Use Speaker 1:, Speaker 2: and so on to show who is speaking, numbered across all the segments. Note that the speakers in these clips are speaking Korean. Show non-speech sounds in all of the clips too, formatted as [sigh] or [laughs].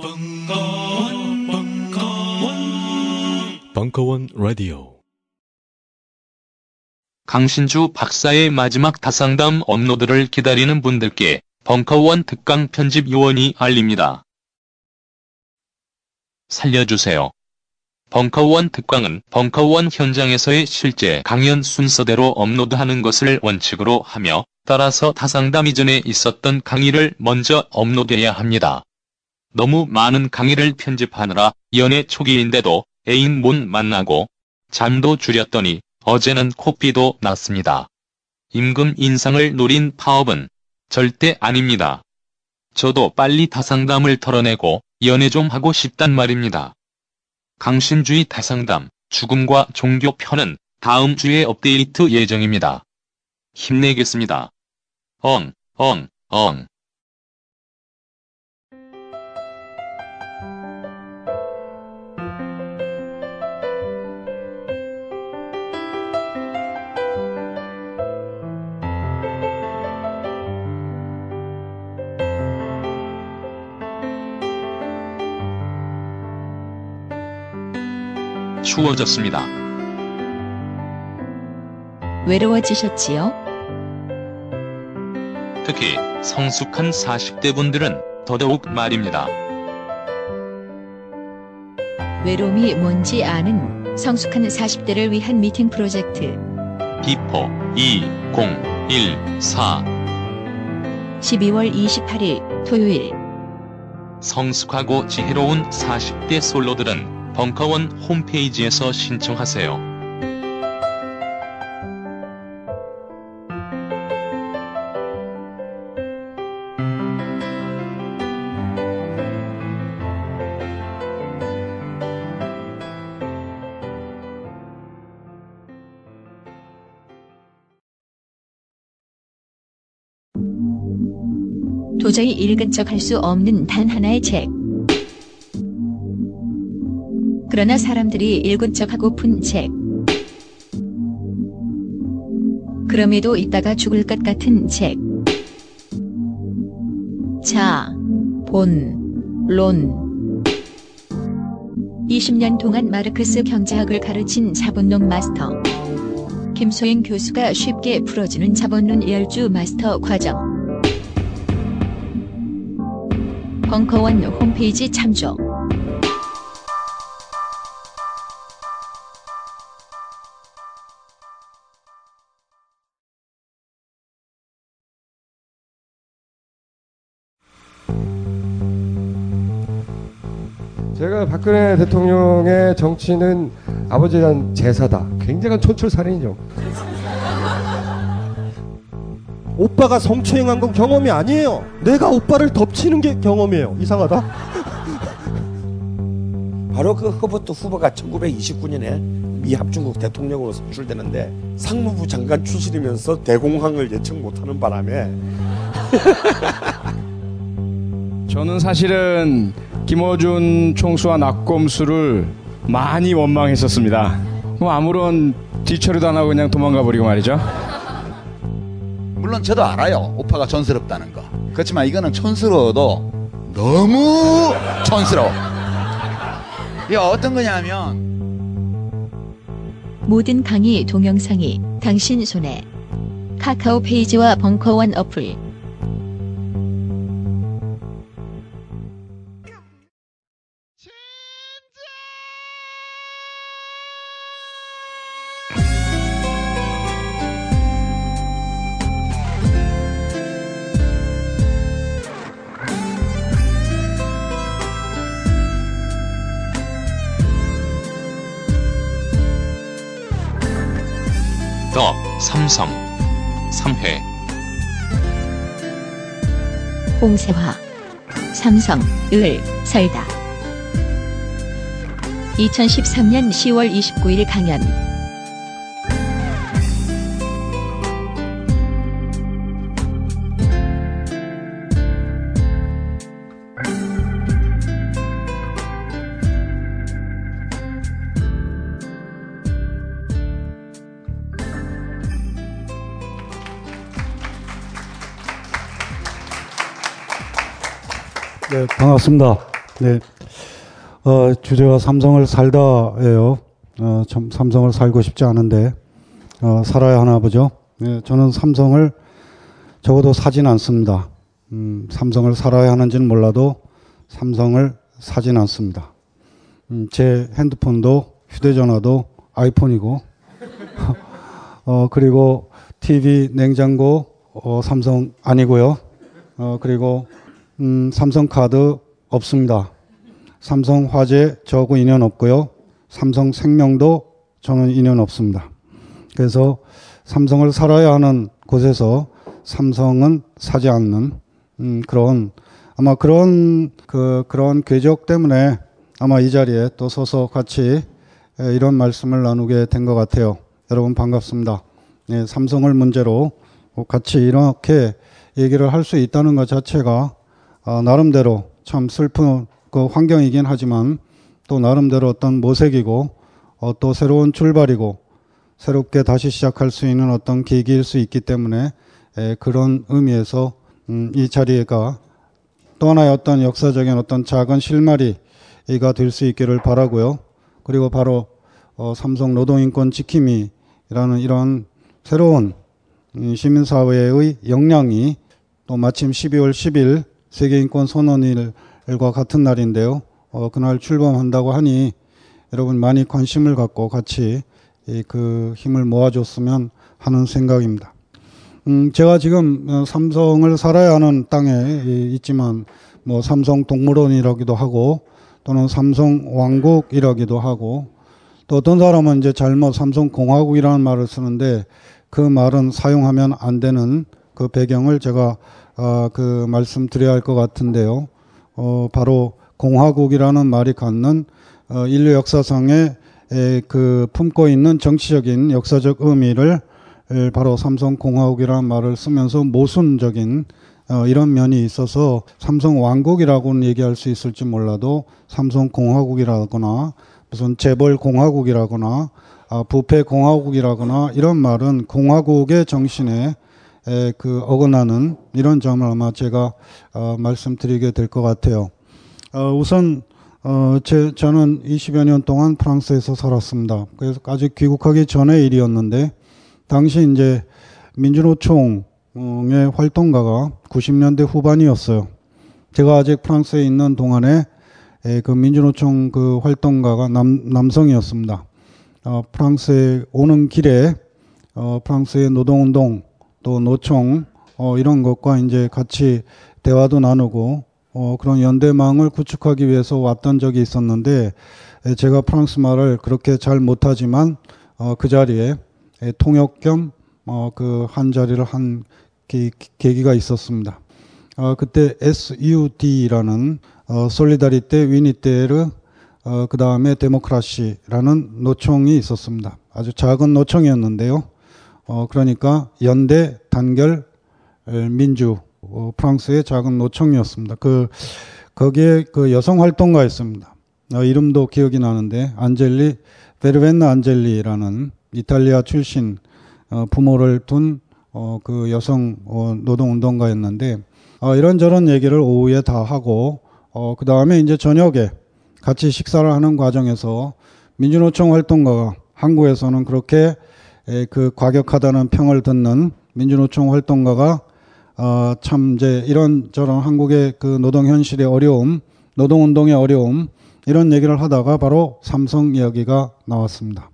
Speaker 1: 벙커원, 벙커원, 벙커원 라디오. 강신주 박사의 마지막 다상담 업로드를 기다리는 분들께 벙커원 특강 편집 요원이 알립니다. 살려주세요. 벙커원 특강은 벙커원 현장에서의 실제 강연 순서대로 업로드하는 것을 원칙으로 하며 따라서 다상담 이전에 있었던 강의를 먼저 업로드해야 합니다. 너무 많은 강의를 편집하느라 연애 초기인데도 애인 못 만나고 잠도 줄였더니 어제는 코피도 났습니다. 임금 인상을 노린 파업은 절대 아닙니다. 저도 빨리 다상담을 털어내고 연애 좀 하고 싶단 말입니다. 강신주의 다상담 죽음과 종교 편은 다음 주에 업데이트 예정입니다. 힘내겠습니다. 엉, 엉, 엉. 추워졌습니다.
Speaker 2: 외로워지셨지요?
Speaker 1: 특히 성숙한 40대 분들은 더더욱 말입니다.
Speaker 2: 외로움이 뭔지 아는 성숙한 40대를 위한 미팅 프로젝트 비포 2014 12월 28일 토요일
Speaker 1: 성숙하고 지혜로운 40대 솔로들은 벙커원 홈페이지에서 신청하세요.
Speaker 2: 도저히 읽은 척할수 없는 단 하나의 책. 그러나 사람들이 읽은 척하고픈 책. 그럼에도 있다가 죽을 것 같은 책. 자, 본, 론. 20년 동안 마르크스 경제학을 가르친 자본론 마스터. 김소영 교수가 쉽게 풀어주는 자본론 열주 마스터 과정. 벙커원 홈페이지 참조.
Speaker 3: 제가 박근혜 대통령의 정치는 아버지에 대한 제사다. 굉장한 촌철살인이죠. [laughs] 오빠가 성추행한 건 경험이 아니에요. 내가 오빠를 덮치는 게 경험이에요. 이상하다. [laughs] 바로 그 허버트 후보가 1929년에 미합중국 대통령으로 선출되는데 상무부 장관 출신이면서 대공황을 예측 못하는 바람에
Speaker 4: 저는 사실은 김어준 총수와 낙검수를 많이 원망했었습니다. 뭐 아무런 뒤처리도 안 하고 그냥 도망가 버리고 말이죠.
Speaker 3: 물론 저도 알아요. 오빠가 촌스럽다는 거. 그렇지만 이거는 촌스러워도 너무 촌스러워. 이게 어떤 거냐면
Speaker 2: 모든 강의 동영상이 당신 손에 카카오 페이지와 벙커원 어플 홍세화 삼성 을 설다 2013년 10월 29일 강연
Speaker 5: 네, 반갑습니다. 네. 어, 주제가 삼성을 살다예요. 어, 참 삼성을 살고 싶지 않은데 어, 살아야 하나 보죠. 네, 저는 삼성을 적어도 사진 않습니다. 음, 삼성을 살아야 하는지는 몰라도 삼성을 사진 않습니다. 음, 제 핸드폰도 휴대전화도 아이폰이고 [laughs] 어, 그리고 TV, 냉장고 어, 삼성 아니고요. 어, 그리고 음, 삼성카드 없습니다. 삼성화재 저하고 인연 없고요. 삼성생명도 저는 인연 없습니다. 그래서 삼성을 살아야 하는 곳에서 삼성은 사지 않는 음, 그런 아마 그런 그 그런 궤적 때문에 아마 이 자리에 또 서서 같이 이런 말씀을 나누게 된 것 같아요. 여러분 반갑습니다. 예, 삼성을 문제로 같이 이렇게 얘기를 할 수 있다는 것 자체가 어, 나름대로 참 슬픈 그 환경이긴 하지만 또 나름대로 어떤 모색이고 어, 또 새로운 출발이고 새롭게 다시 시작할 수 있는 어떤 계기일 수 있기 때문에 에, 그런 의미에서 음, 이 자리가 또 하나의 어떤 역사적인 어떤 작은 실마리가 될 수 있기를 바라고요. 그리고 바로 어, 삼성 노동인권 지킴이라는 이런 새로운 음, 시민사회의 역량이 또 마침 12월 10일 세계인권 선언일과 같은 날인데요. 어, 그날 출범한다고 하니 여러분 많이 관심을 갖고 같이 그 힘을 모아줬으면 하는 생각입니다. 음, 제가 지금 어, 삼성을 살아야 하는 땅에 있지만 뭐 삼성 동물원이라기도 하고 또는 삼성 왕국이라기도 하고 또 어떤 사람은 이제 잘못 삼성 공화국이라는 말을 쓰는데 그 말은 사용하면 안 되는 그 배경을 제가 아, 그 말씀드려야 할 것 같은데요. 어, 바로 공화국이라는 말이 갖는 어, 인류 역사상에 에, 그 품고 있는 정치적인 역사적 의미를 에, 바로 삼성공화국이라는 말을 쓰면서 모순적인 어, 이런 면이 있어서 삼성 왕국이라고는 얘기할 수 있을지 몰라도 삼성 공화국이라거나 무슨 재벌 공화국이라거나 아, 부패 공화국이라거나 이런 말은 공화국의 정신에 그 어긋나는 이런 점을 아마 제가 어 말씀드리게 될 것 같아요. 어 우선 어 제, 저는 20여 년 동안 프랑스에서 살았습니다. 그래서 아직 귀국하기 전의 일이었는데 당시 이제 민주노총의 활동가가 90년대 후반이었어요. 제가 아직 프랑스에 있는 동안에 그 민주노총 그 활동가가 남, 남성이었습니다. 어, 프랑스에 오는 길에 어, 프랑스의 노동운동 또 노총 어, 이런 것과 이제 같이 대화도 나누고 어, 그런 연대망을 구축하기 위해서 왔던 적이 있었는데 제가 프랑스 말을 그렇게 잘 못하지만 어, 그 자리에 통역 겸그한 어, 자리를 한 기, 계기가 있었습니다. 어, 그때 SUD라는 어, 솔리다리떼 위니떼르 어, 그 다음에 데모크라시라는 노총이 있었습니다. 아주 작은 노총이었는데요. 어, 그러니까 연대, 단결, 민주, 어, 프랑스의 작은 노총이었습니다. 그, 거기에 그 여성 활동가 있습니다. 어, 이름도 기억이 나는데, 안젤리, 베르벤나 안젤리라는 이탈리아 출신 어, 부모를 둔 어, 그 여성 어, 노동운동가였는데, 어, 이런저런 얘기를 오후에 다 하고, 어, 그 다음에 이제 저녁에 같이 식사를 하는 과정에서 민주노총 활동가가 한국에서는 그렇게 그 과격하다는 평을 듣는 민주노총 활동가가 어, 참 이제 이런 저런 한국의 그 노동 현실의 어려움, 노동 운동의 어려움 이런 얘기를 하다가 바로 삼성 이야기가 나왔습니다.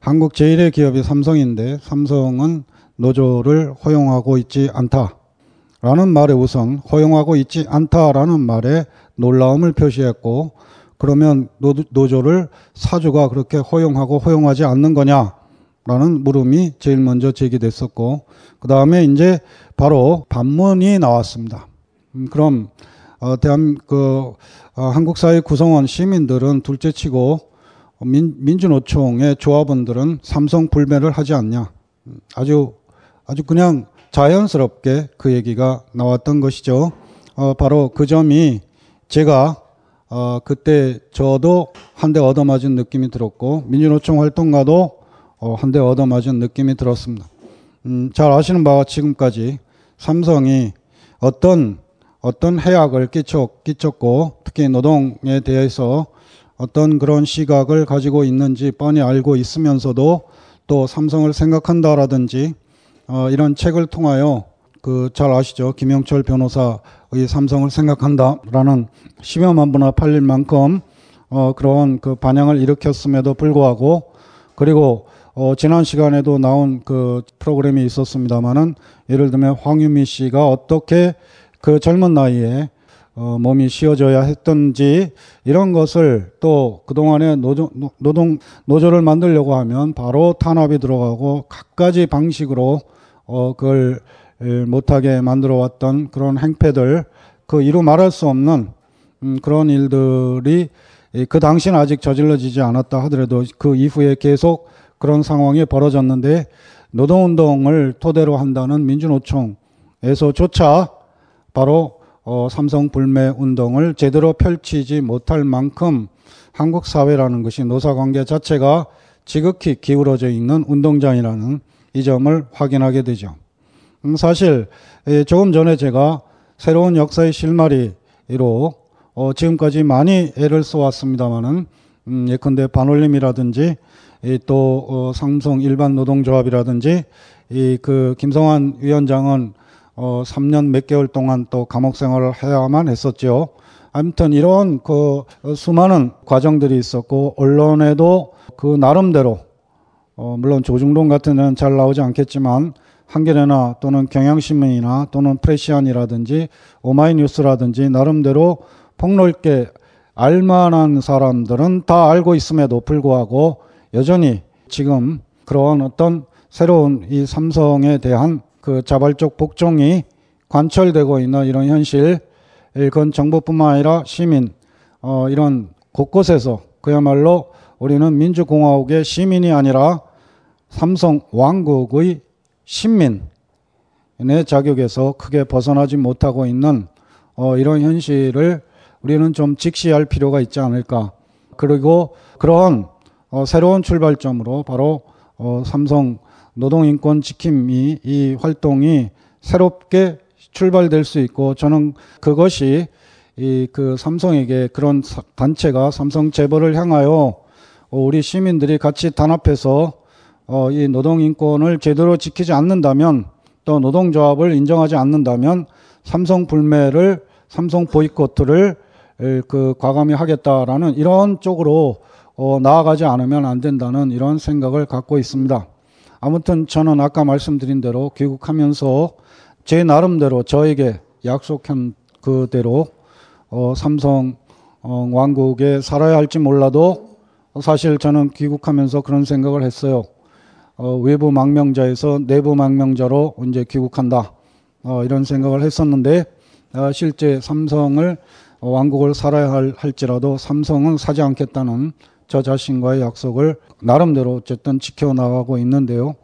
Speaker 5: 한국 제일의 기업이 삼성인데 삼성은 노조를 허용하고 있지 않다라는 말에 우선 허용하고 있지 않다라는 말에 놀라움을 표시했고 그러면 노, 조를 사주가 그렇게 허용하고 허용하지 않는 거냐 라는 물음이 제일 먼저 제기됐었고, 그 다음에 이제 바로 반문이 나왔습니다. 음, 그럼, 어, 대한, 그, 어, 한국 사회 구성원 시민들은 둘째 치고, 어, 민, 민주노총의 조합원들은 삼성 불매를 하지 않냐. 음, 아주, 아주 그냥 자연스럽게 그 얘기가 나왔던 것이죠. 어, 바로 그 점이 제가 어, 그때 저도 한 대 얻어맞은 느낌이 들었고 민주노총 활동가도 어, 한대 얻어맞은 느낌이 들었습니다. 음, 잘 아시는 바와 지금까지 삼성이 어떤 어떤 해악을 끼쳤, 끼쳤고 특히 노동에 대해서 어떤 그런 시각을 가지고 있는지 뻔히 알고 있으면서도 또 삼성을 생각한다라든지 어, 이런 책을 통하여 그 잘 아시죠 김영철 변호사의 삼성을 생각한다라는 1여만 부나 팔릴 만큼 어, 그런 그 반향을 일으켰음에도 불구하고 그리고 어, 지난 시간에도 나온 그 프로그램이 있었습니다만은 예를 들면 황유미 씨가 어떻게 그 젊은 나이에 어, 몸이 쉬어져야 했던지 이런 것을 또 그동안에 노조, 노동 노조를 만들려고 하면 바로 탄압이 들어가고 각가지 방식으로 어, 그걸 못하게 만들어 왔던 그런 행패들 그 이루 말할 수 없는 음, 그런 일들이 그 당시는 아직 저질러지지 않았다 하더라도 그 이후에 계속 그런 상황이 벌어졌는데 노동운동을 토대로 한다는 민주노총에서조차 바로 어, 삼성 불매 운동을 제대로 펼치지 못할 만큼 한국 사회라는 것이 노사관계 자체가 지극히 기울어져 있는 운동장이라는 이 점을 확인하게 되죠. 음, 사실 예, 조금 전에 제가 새로운 역사의 실마리로 어, 지금까지 많이 애를 써왔습니다만은 음, 예컨대 반올림이라든지 또 어, 삼성 일반 노동조합이라든지 이 그 김성환 위원장은 어 3년 몇 개월 동안 또 감옥 생활을 해야만 했었지요. 아무튼 이런 그 어, 수많은 과정들이 있었고 언론에도 그 나름대로 어 물론 조중동 같은 데는 잘 나오지 않겠지만 한겨레나 또는 경향신문이나 또는 프레시안이라든지 오마이뉴스라든지 나름대로 폭넓게 알만한 사람들은 다 알고 있음에도 불구하고 여전히 지금 그런 어떤 새로운 이 삼성에 대한 그 자발적 복종이 관철되고 있는 이런 현실, 그건 정부뿐만 아니라 시민, 어, 이런 곳곳에서 그야말로 우리는 민주공화국의 시민이 아니라 삼성 왕국의 신민의 자격에서 크게 벗어나지 못하고 있는 어, 이런 현실을 우리는 좀 직시할 필요가 있지 않을까. 그리고 그런 어, 새로운 출발점으로 바로 어, 삼성 노동인권 지킴이 이 활동이 새롭게 출발될 수 있고 저는 그것이 이 그 삼성에게 그런 단체가 삼성 재벌을 향하여 어, 우리 시민들이 같이 단합해서 어, 이 노동인권을 제대로 지키지 않는다면 또 노동조합을 인정하지 않는다면 삼성 불매를 삼성 보이콧을 그 과감히 하겠다라는 이런 쪽으로 어, 나아가지 않으면 안 된다는 이런 생각을 갖고 있습니다. 아무튼 저는 아까 말씀드린 대로 귀국하면서 제 나름대로 저에게 약속한 그대로 어, 삼성 어, 왕국에 살아야 할지 몰라도 사실 저는 귀국하면서 그런 생각을 했어요. 어, 외부 망명자에서 내부 망명자로 이제 귀국한다 어, 이런 생각을 했었는데 어, 실제 삼성을 어, 왕국을 살아야 할, 할지라도 삼성은 사지 않겠다는 저 자신과의 약속을 나름대로 어쨌든 지켜나가고 있는데요.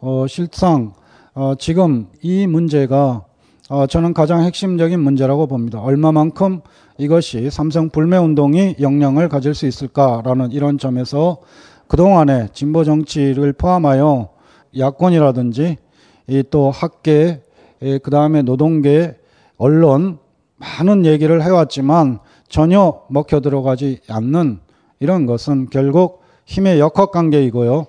Speaker 5: 어, 실상 어, 지금 이 문제가 어, 저는 가장 핵심적인 문제라고 봅니다. 얼마만큼 이것이 삼성 불매운동이 영향을 가질 수 있을까라는 이런 점에서 그동안의 진보 정치를 포함하여 야권이라든지 또 학계, 그 다음에 노동계, 언론 많은 얘기를 해왔지만 전혀 먹혀 들어가지 않는 이런 것은 결국 힘의 역학 관계이고요.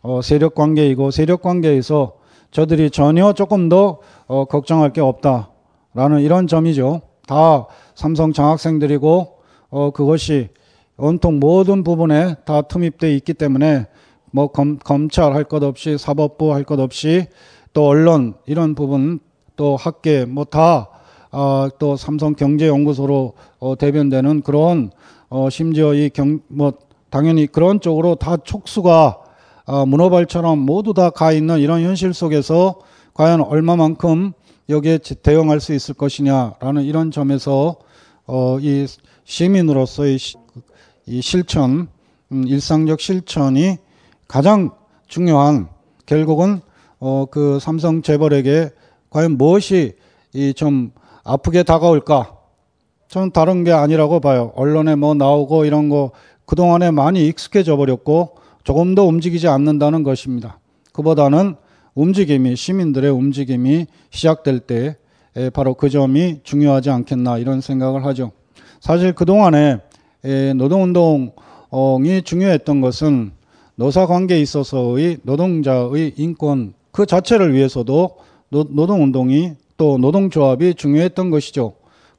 Speaker 5: 어, 세력 관계이고 세력 관계에서 저들이 전혀 조금 더 어, 걱정할 게 없다라는 이런 점이죠. 다 삼성 장학생들이고 어, 그것이 온통 모든 부분에 다 투입돼 있기 때문에 뭐 검, 검찰 할 것 없이 사법부 할 것 없이 또 언론 이런 부분 또 학계 뭐다또 아, 어, 삼성경제연구소로 어, 대변되는 그런 어, 심지어 이 경, 뭐, 당연히 그런 쪽으로 다 촉수가 어, 문어발처럼 모두 다 가 있는 이런 현실 속에서 과연 얼마만큼 여기에 대응할 수 있을 것이냐라는 이런 점에서 어, 이 시민으로서의 시, 이 실천, 음, 일상적 실천이 가장 중요한 결국은 어, 그 삼성 재벌에게 과연 무엇이 이 좀 아프게 다가올까 저는 다른 게 아니라고 봐요. 언론에 뭐 나오고 이런 거 그동안에 많이 익숙해져 버렸고 조금 더 움직이지 않는다는 것입니다. 그보다는 움직임이 시민들의 움직임이 시작될 때 바로 그 점이 중요하지 않겠나 이런 생각을 하죠. 사실 그동안에 노동운동이 중요했던 것은 노사관계에 있어서의 노동자의 인권 그 자체를 위해서도 노동운동이 또 노동조합이 중요했던 것이죠.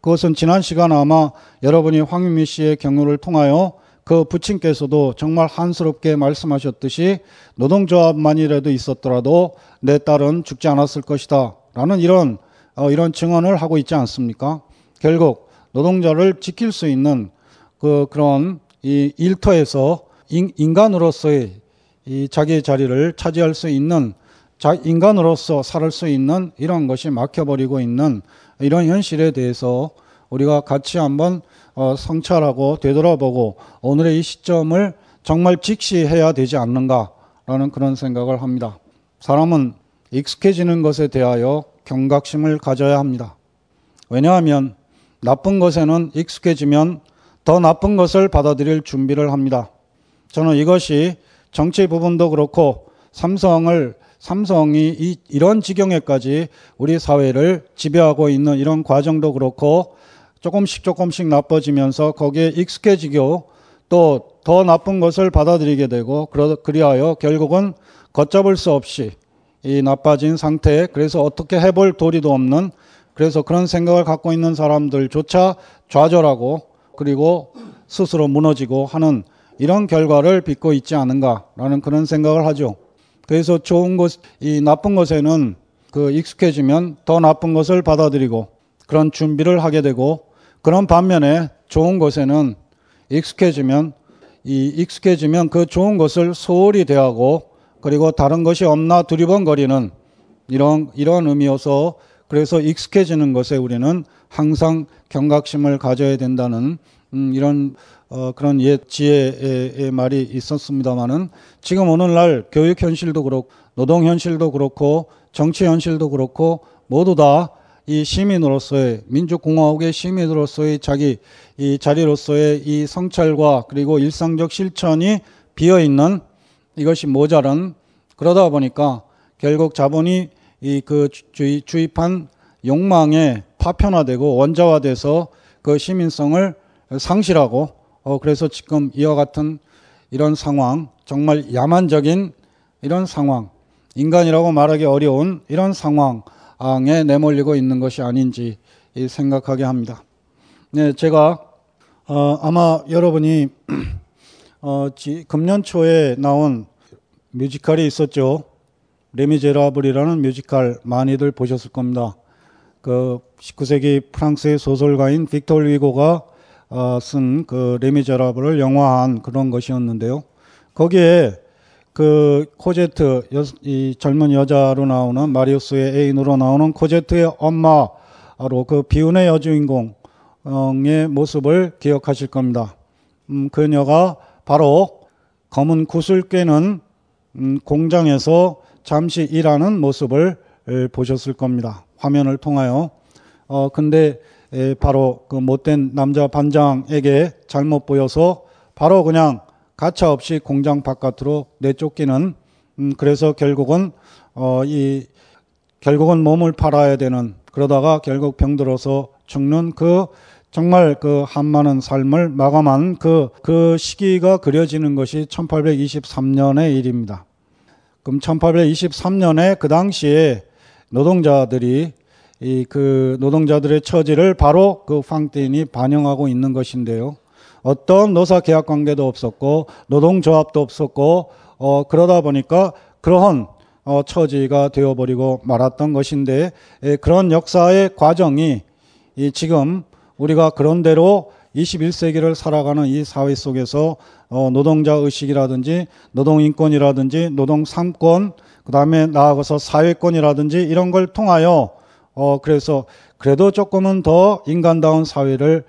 Speaker 5: 그것은 지난 시간 아마 여러분이 황윤미 씨의 경로를 통하여 그 부친께서도 정말 한스럽게 말씀하셨듯이 노동조합만이라도 있었더라도 내 딸은 죽지 않았을 것이다. 라는 이런, 어, 이런 증언을 하고 있지 않습니까? 결국 노동자를 지킬 수 있는 그, 그런 이 일터에서 인, 간으로서의 이 자기의 자리를 차지할 수 있는 자, 인간으로서 살 수 있는 이런 것이 막혀버리고 있는 이런 현실에 대해서 우리가 같이 한번 어, 성찰하고 되돌아보고 오늘의 이 시점을 정말 직시해야 되지 않는가라는 그런 생각을 합니다. 사람은 익숙해지는 것에 대하여 경각심을 가져야 합니다. 왜냐하면 나쁜 것에는 익숙해지면 더 나쁜 것을 받아들일 준비를 합니다. 저는 이것이 정치 부분도 그렇고 삼성을 삼성이 이, 이런 지경에까지 우리 사회를 지배하고 있는 이런 과정도 그렇고 조금씩 조금씩 나빠지면서 거기에 익숙해지고 또 더 나쁜 것을 받아들이게 되고 그러, 그리하여 결국은 걷잡을 수 없이 이 나빠진 상태에 그래서 어떻게 해볼 도리도 없는 그래서 그런 생각을 갖고 있는 사람들조차 좌절하고 그리고 스스로 무너지고 하는 이런 결과를 빚고 있지 않은가라는 그런 생각을 하죠. 그래서 좋은 것, 이 나쁜 것에는 그 익숙해지면 더 나쁜 것을 받아들이고 그런 준비를 하게 되고 그런 반면에 좋은 것에는 익숙해지면 이 익숙해지면 그 좋은 것을 소홀히 대하고 그리고 다른 것이 없나 두리번거리는 이런 이런 의미여서 그래서 익숙해지는 것에 우리는 항상 경각심을 가져야 된다는 음, 이런 어, 그런 옛 지혜의 말이 있었습니다만은 지금 오늘날 교육 현실도 그렇고 노동 현실도 그렇고 정치 현실도 그렇고 모두 다 이 시민으로서의 민주공화국의 시민으로서의 자기 이 자리로서의 이 성찰과 그리고 일상적 실천이 비어 있는 이것이 모자란 그러다 보니까 결국 자본이 이 그 주입한 욕망에 파편화되고 원자화돼서 그 시민성을 상실하고 어, 그래서 지금 이와 같은 이런 상황, 정말 야만적인 이런 상황, 인간이라고 말하기 어려운 이런 상황에 내몰리고 있는 것이 아닌지 생각하게 합니다. 네, 제가 어, 아마 여러분이 [clears throat] 어, 지, 금년 초에 나온 뮤지컬이 있었죠. 레미제라블이라는 뮤지컬 많이들 보셨을 겁니다. 그 19세기 프랑스의 소설가인 빅토 위고가 어, 쓴그 레미제라블을 영화한 그런 것이었는데요. 거기에 그 코제트 여, 이 젊은 여자로 나오는 마리우스의 애인으로 나오는 코제트의 엄마로 그 비운의 여주인공의 모습을 기억하실 겁니다. 음, 그녀가 바로 검은 구슬 깨는 음, 공장에서 잠시 일하는 모습을 보셨을 겁니다. 화면을 통하여. 어, 근데 바로 그 못된 남자 반장에게 잘못 보여서 바로 그냥 가차 없이 공장 바깥으로 내쫓기는 음 그래서 결국은 어 이 결국은 몸을 팔아야 되는 그러다가 결국 병들어서 죽는 그 정말 그 한많은 삶을 마감한 그, 그 시기가 그려지는 것이 1823년의 일입니다. 그럼 1823년에 그 당시에 노동자들이 이그 노동자들의 처지를 바로 그 황띠인이 반영하고 있는 것인데요. 어떤 노사 계약 관계도 없었고 노동조합도 없었고 어 그러다 보니까 그러한 어 처지가 되어버리고 말았던 것인데 에, 예, 그런 역사의 과정이 이 지금 우리가 그런대로 21세기를 살아가는 이 사회 속에서 어, 노동자 의식이라든지 노동 인권이라든지 노동 삼권 그다음에 나아가서 사회권이라든지 이런 걸 통하여 어, 그래서 그래도 조금은 더 인간다운 사회를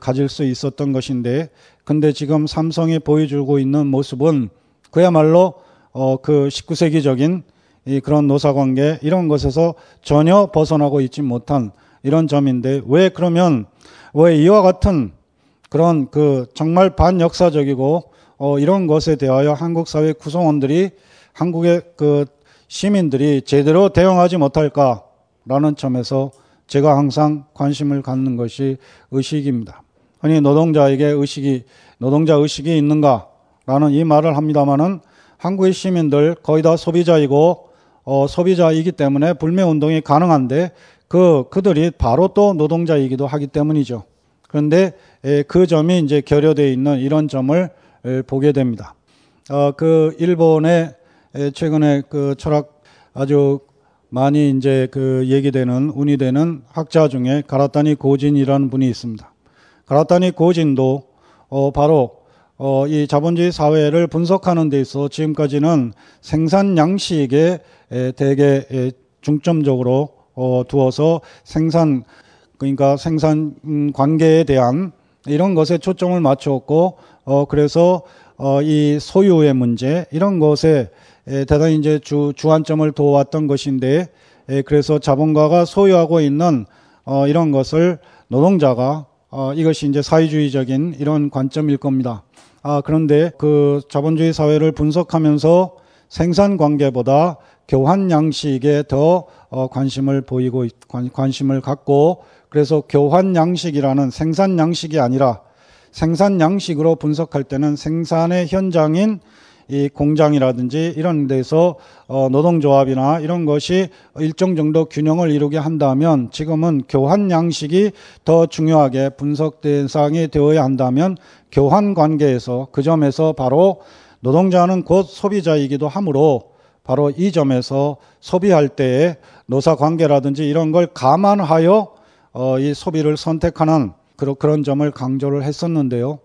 Speaker 5: 가질 수 있었던 것인데, 근데 지금 삼성이 보여주고 있는 모습은 그야말로 어, 그 19세기적인 이 그런 노사관계 이런 것에서 전혀 벗어나고 있지 못한 이런 점인데 왜 그러면 왜 이와 같은 그런 그 정말 반역사적이고 어, 이런 것에 대하여 한국 사회 구성원들이 한국의 그 시민들이 제대로 대응하지 못할까? 라는 점에서 제가 항상 관심을 갖는 것이 의식입니다. 흔히 노동자에게 의식이, 노동자 의식이 있는가? 라는 이 말을 합니다만은 한국의 시민들 거의 다 소비자이고 어, 소비자이기 때문에 불매운동이 가능한데 그, 그들이 바로 또 노동자이기도 하기 때문이죠. 그런데 에, 그 점이 이제 결여되어 있는 이런 점을 에, 보게 됩니다. 어, 그 일본의 에, 최근에 그 철학 아주 많이 이제 그 얘기되는 운이되는 학자 중에 가라타니 고진이라는 분이 있습니다. 가라타니 고진도 어 바로 어이 자본주의 사회를 분석하는 데 있어 지금까지는 생산 양식에 대개 중점적으로 어 두어서 생산 그러니까 생산 음, 관계에 대한 이런 것에 초점을 맞추었고 어 그래서 어이 소유의 문제 이런 것에 대단히 예, 이제 주, 주안점을 두어왔던 것인데 에, 예, 그래서 자본가가 소유하고 있는 어, 이런 것을 노동자가 어, 이것이 이제 사회주의적인 이런 관점일 겁니다. 아, 그런데 그 자본주의 사회를 분석하면서 생산 관계보다 교환 양식에 더 어, 관심을 보이고 관, 관, 심을 갖고 그래서 교환 양식이라는 생산 양식이 아니라 생산 양식으로 분석할 때는 생산의 현장인 이 공장이라든지 이런 데서 어 노동조합이나 이런 것이 일정 정도 균형을 이루게 한다면 지금은 교환 양식이 더 중요하게 분석 대상이 되어야 한다면 교환 관계에서 그 점에서 바로 노동자는 곧 소비자이기도 하므로 바로 이 점에서 소비할 때에 노사 관계라든지 이런 걸 감안하여 어, 이 소비를 선택하는 그런 점을 강조를 했었는데요.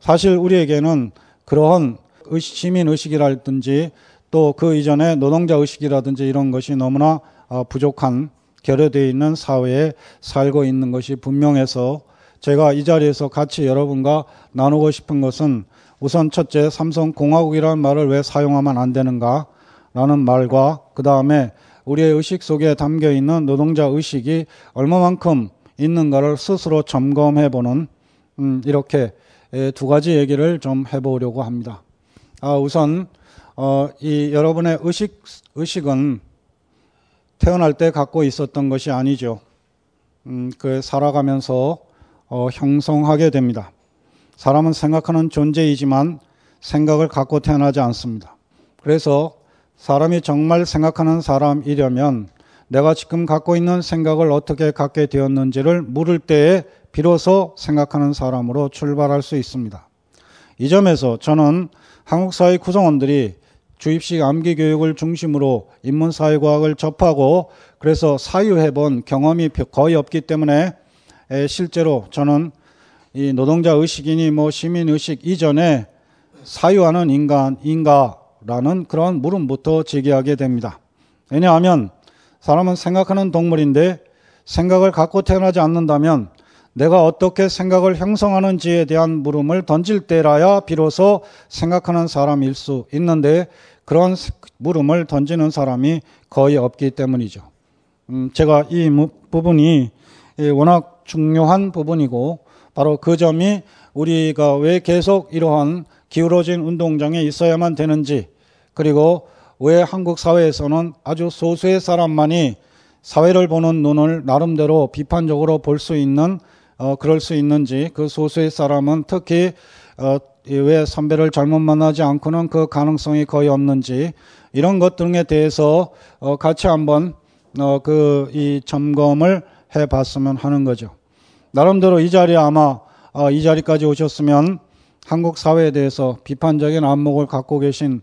Speaker 5: 사실 우리에게는 그러한 의식, 시민 의식이라든지 또 그 이전에 노동자 의식이라든지 이런 것이 너무나 어, 부족한 결여되어 있는 사회에 살고 있는 것이 분명해서 제가 이 자리에서 같이 여러분과 나누고 싶은 것은 우선 첫째 삼성공화국이라는 말을 왜 사용하면 안 되는가 라는 말과 그 다음에 우리의 의식 속에 담겨 있는 노동자 의식이 얼마만큼 있는가를 스스로 점검해 보는 음, 이렇게 두 가지 얘기를 좀 해보려고 합니다. 어, 우선 어, 이 여러분의 의식 의식은 태어날 때 갖고 있었던 것이 아니죠. 음, 그 살아가면서 어, 형성하게 됩니다. 사람은 생각하는 존재이지만 생각을 갖고 태어나지 않습니다. 그래서 사람이 정말 생각하는 사람이려면 내가 지금 갖고 있는 생각을 어떻게 갖게 되었는지를 물을 때에 비로소 생각하는 사람으로 출발할 수 있습니다. 이 점에서 저는 한국 사회 구성원들이 주입식 암기 교육을 중심으로 인문 사회과학을 접하고 그래서 사유해 본 경험이 거의 없기 때문에 실제로 저는 이 노동자 의식이니 뭐 시민 의식 이전에 사유하는 인간인가라는 그런 물음부터 제기하게 됩니다. 왜냐하면 사람은 생각하는 동물인데 생각을 갖고 태어나지 않는다면 내가 어떻게 생각을 형성하는지에 대한 물음을 던질 때라야 비로소 생각하는 사람일 수 있는데 그런 물음을 던지는 사람이 거의 없기 때문이죠. 음, 제가 이 부분이 예, 워낙 중요한 부분이고 바로 그 점이 우리가 왜 계속 이러한 기울어진 운동장에 있어야만 되는지 그리고 왜 한국 사회에서는 아주 소수의 사람만이 사회를 보는 눈을 나름대로 비판적으로 볼 수 있는 어, 그럴 수 있는지 그 소수의 사람은 특히 어, 왜 선배를 잘못 만나지 않고는 그 가능성이 거의 없는지 이런 것 등에 대해서 어, 같이 한번 어, 그 이 점검을 해봤으면 하는 거죠. 나름대로 이 자리에 아마 어, 이 자리까지 오셨으면 한국 사회에 대해서 비판적인 안목을 갖고 계신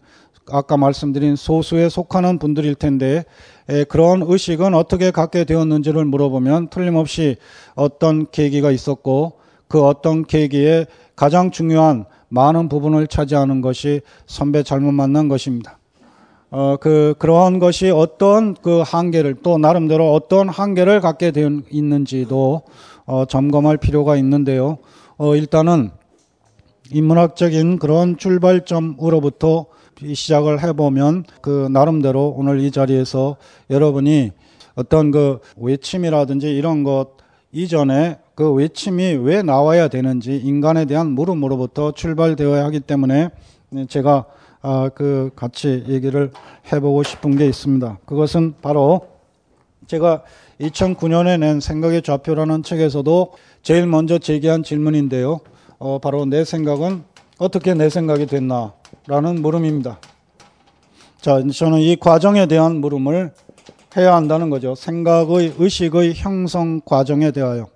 Speaker 5: 아까 말씀드린 소수에 속하는 분들일 텐데 예, 그런 의식은 어떻게 갖게 되었는지를 물어보면 틀림없이 어떤 계기가 있었고 그 어떤 계기에 가장 중요한 많은 부분을 차지하는 것이 선배 잘못 만난 것입니다. 어, 그, 그러한 것이 어떤 그 한계를 또 나름대로 어떤 한계를 갖게 되어 있는지도 어, 점검할 필요가 있는데요. 어, 일단은 인문학적인 그런 출발점으로부터 시작을 해보면 그 나름대로 오늘 이 자리에서 여러분이 어떤 그 외침이라든지 이런 것 이전에 그 외침이 왜 나와야 되는지 인간에 대한 물음으로부터 출발되어야 하기 때문에 제가 아 그 같이 얘기를 해보고 싶은 게 있습니다. 그것은 바로 제가 2009년에 낸 생각의 좌표라는 책에서도 제일 먼저 제기한 질문인데요. 어 바로 내 생각은 어떻게 내 생각이 됐나? 라는 물음입니다. 자, 저는 이 과정에 대한 물음을 해야 한다는 거죠. 생각의 의식의 형성 과정에 대하여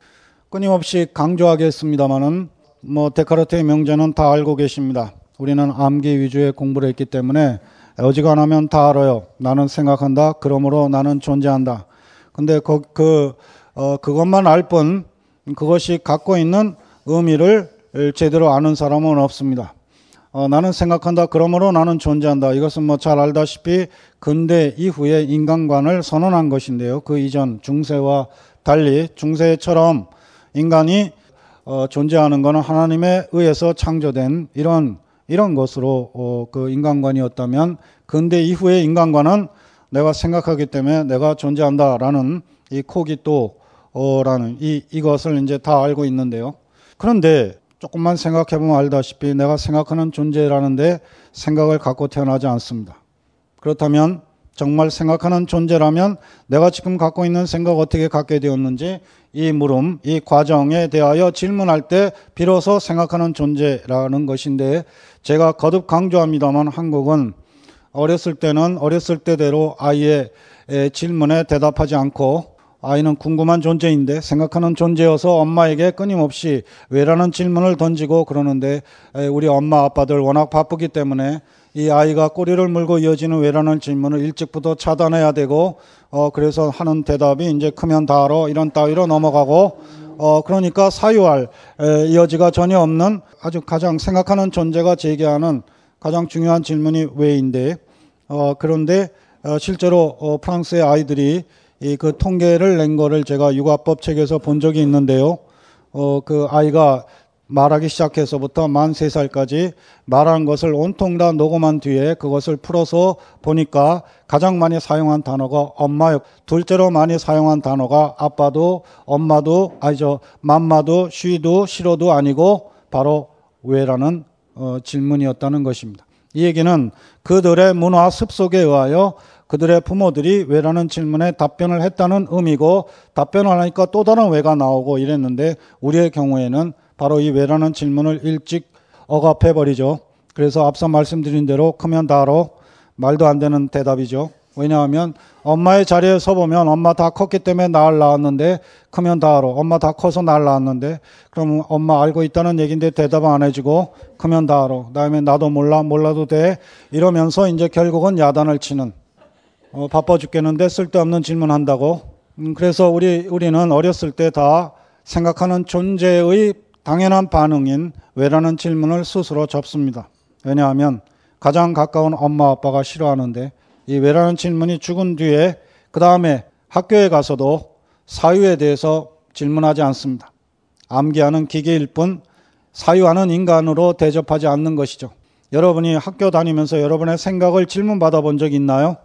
Speaker 5: 끊임없이 강조하겠습니다만은 뭐 데카르트의 명제는 다 알고 계십니다. 우리는 암기 위주의 공부를 했기 때문에 어지간하면 다 알아요. 나는 생각한다. 그러므로 나는 존재한다. 근데 그, 그 어, 그것만 알 뿐 그것이 갖고 있는 의미를 제대로 아는 사람은 없습니다. 어, 나는 생각한다. 그러므로 나는 존재한다. 이것은 뭐 잘 알다시피 근대 이후에 인간관을 선언한 것인데요. 그 이전 중세와 달리 중세처럼 인간이 어, 존재하는 것은 하나님에 의해서 창조된 이런 이런 것으로 어, 그 인간관이었다면 근대 이후의 인간관은 내가 생각하기 때문에 내가 존재한다라는 이 코기 또라는 어, 이 이것을 이제 다 알고 있는데요. 그런데 조금만 생각해보면 알다시피 내가 생각하는 존재라는데 생각을 갖고 태어나지 않습니다. 그렇다면 정말 생각하는 존재라면 내가 지금 갖고 있는 생각 어떻게 갖게 되었는지 이 물음, 이 과정에 대하여 질문할 때 비로소 생각하는 존재라는 것인데 제가 거듭 강조합니다만 한국은 어렸을 때는 어렸을 때대로 아이의 질문에 대답하지 않고 아이는 궁금한 존재인데 생각하는 존재여서 엄마에게 끊임없이 왜라는 질문을 던지고 그러는데 우리 엄마 아빠들 워낙 바쁘기 때문에 이 아이가 꼬리를 물고 이어지는 왜라는 질문을 일찍부터 차단해야 되고 어 그래서 하는 대답이 이제 크면 다 알아 이런 따위로 넘어가고 어 그러니까 사유할 에, 여지가 전혀 없는 아주 가장 생각하는 존재가 제기하는 가장 중요한 질문이 왜인데 어 그런데 어, 실제로 어, 프랑스의 아이들이 이그 통계를 낸 거를 제가 육아법 책에서 본 적이 있는데요. 어, 그 아이가 말하기 시작해서부터 만 세살까지 말한 것을 온통 다 녹음한 뒤에 그것을 풀어서 보니까 가장 많이 사용한 단어가 엄마였 둘째로 많이 사용한 단어가 아빠도 엄마도 아니죠 맘마도 쉬도 싫어도 아니고 바로 왜라는 어, 질문이었다는 것입니다. 이 얘기는 그들의 문화 습속에 의하여 그들의 부모들이 왜라는 질문에 답변을 했다는 의미고 답변을 하니까 또 다른 왜가 나오고 이랬는데 우리의 경우에는 바로 이 왜라는 질문을 일찍 억압해 버리죠. 그래서 앞서 말씀드린 대로 크면 다로 말도 안 되는 대답이죠. 왜냐하면 엄마의 자리에 서 보면 엄마 다 컸기 때문에 날 낳았는데 크면 다로 엄마 다 커서 날 낳았는데 그럼 엄마 알고 있다는 얘긴데 대답 안 해주고 크면 다로 그다음에 나도 몰라 몰라도 돼 이러면서 이제 결국은 야단을 치는 어, 바빠 죽겠는데 쓸데없는 질문한다고. 음, 그래서 우리 우리는 어렸을 때 다 생각하는 존재의 당연한 반응인 왜라는 질문을 스스로 접습니다. 왜냐하면 가장 가까운 엄마 아빠가 싫어하는데 이 왜라는 질문이 죽은 뒤에 그 다음에 학교에 가서도 사유에 대해서 질문하지 않습니다. 암기하는 기계일 뿐 사유하는 인간으로 대접하지 않는 것이죠. 여러분이 학교 다니면서 여러분의 생각을 질문받아 본적 있나요?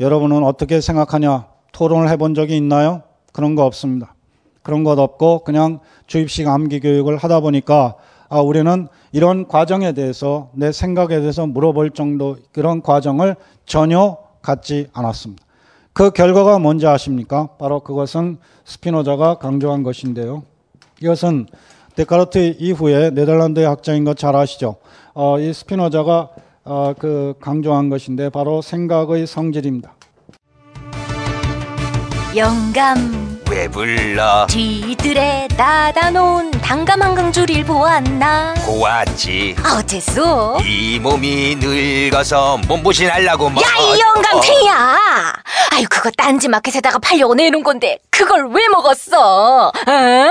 Speaker 5: 여러분은 어떻게 생각하냐 토론을 해본 적이 있나요? 그런 거 없습니다. 그런 것 없고 그냥 주입식 암기 교육을 하다 보니까 아, 우리는 이런 과정에 대해서 내 생각에 대해서 물어볼 정도 그런 과정을 전혀 갖지 않았습니다. 그 결과가 뭔지 아십니까? 바로 그것은 스피노자가 강조한 것인데요. 이것은 데카르트 이후에 네덜란드의 학자인 것 잘 아시죠? 어, 이 스피노자가 어, 그 강조한 것인데 바로 생각의 성질입니다.
Speaker 6: 영감
Speaker 7: 왜 불러
Speaker 6: 뒤뜰에 닫아놓은 당감 한강줄일 보았나
Speaker 7: 보았지
Speaker 6: 어째서 이
Speaker 7: 몸이 늙어서 몸보신 하려고
Speaker 6: 뭐. 야이 영감탱이야 어. 아유 그거 딴지 마켓에다가 팔려고 내놓은 건데 그걸 왜 먹었어 응?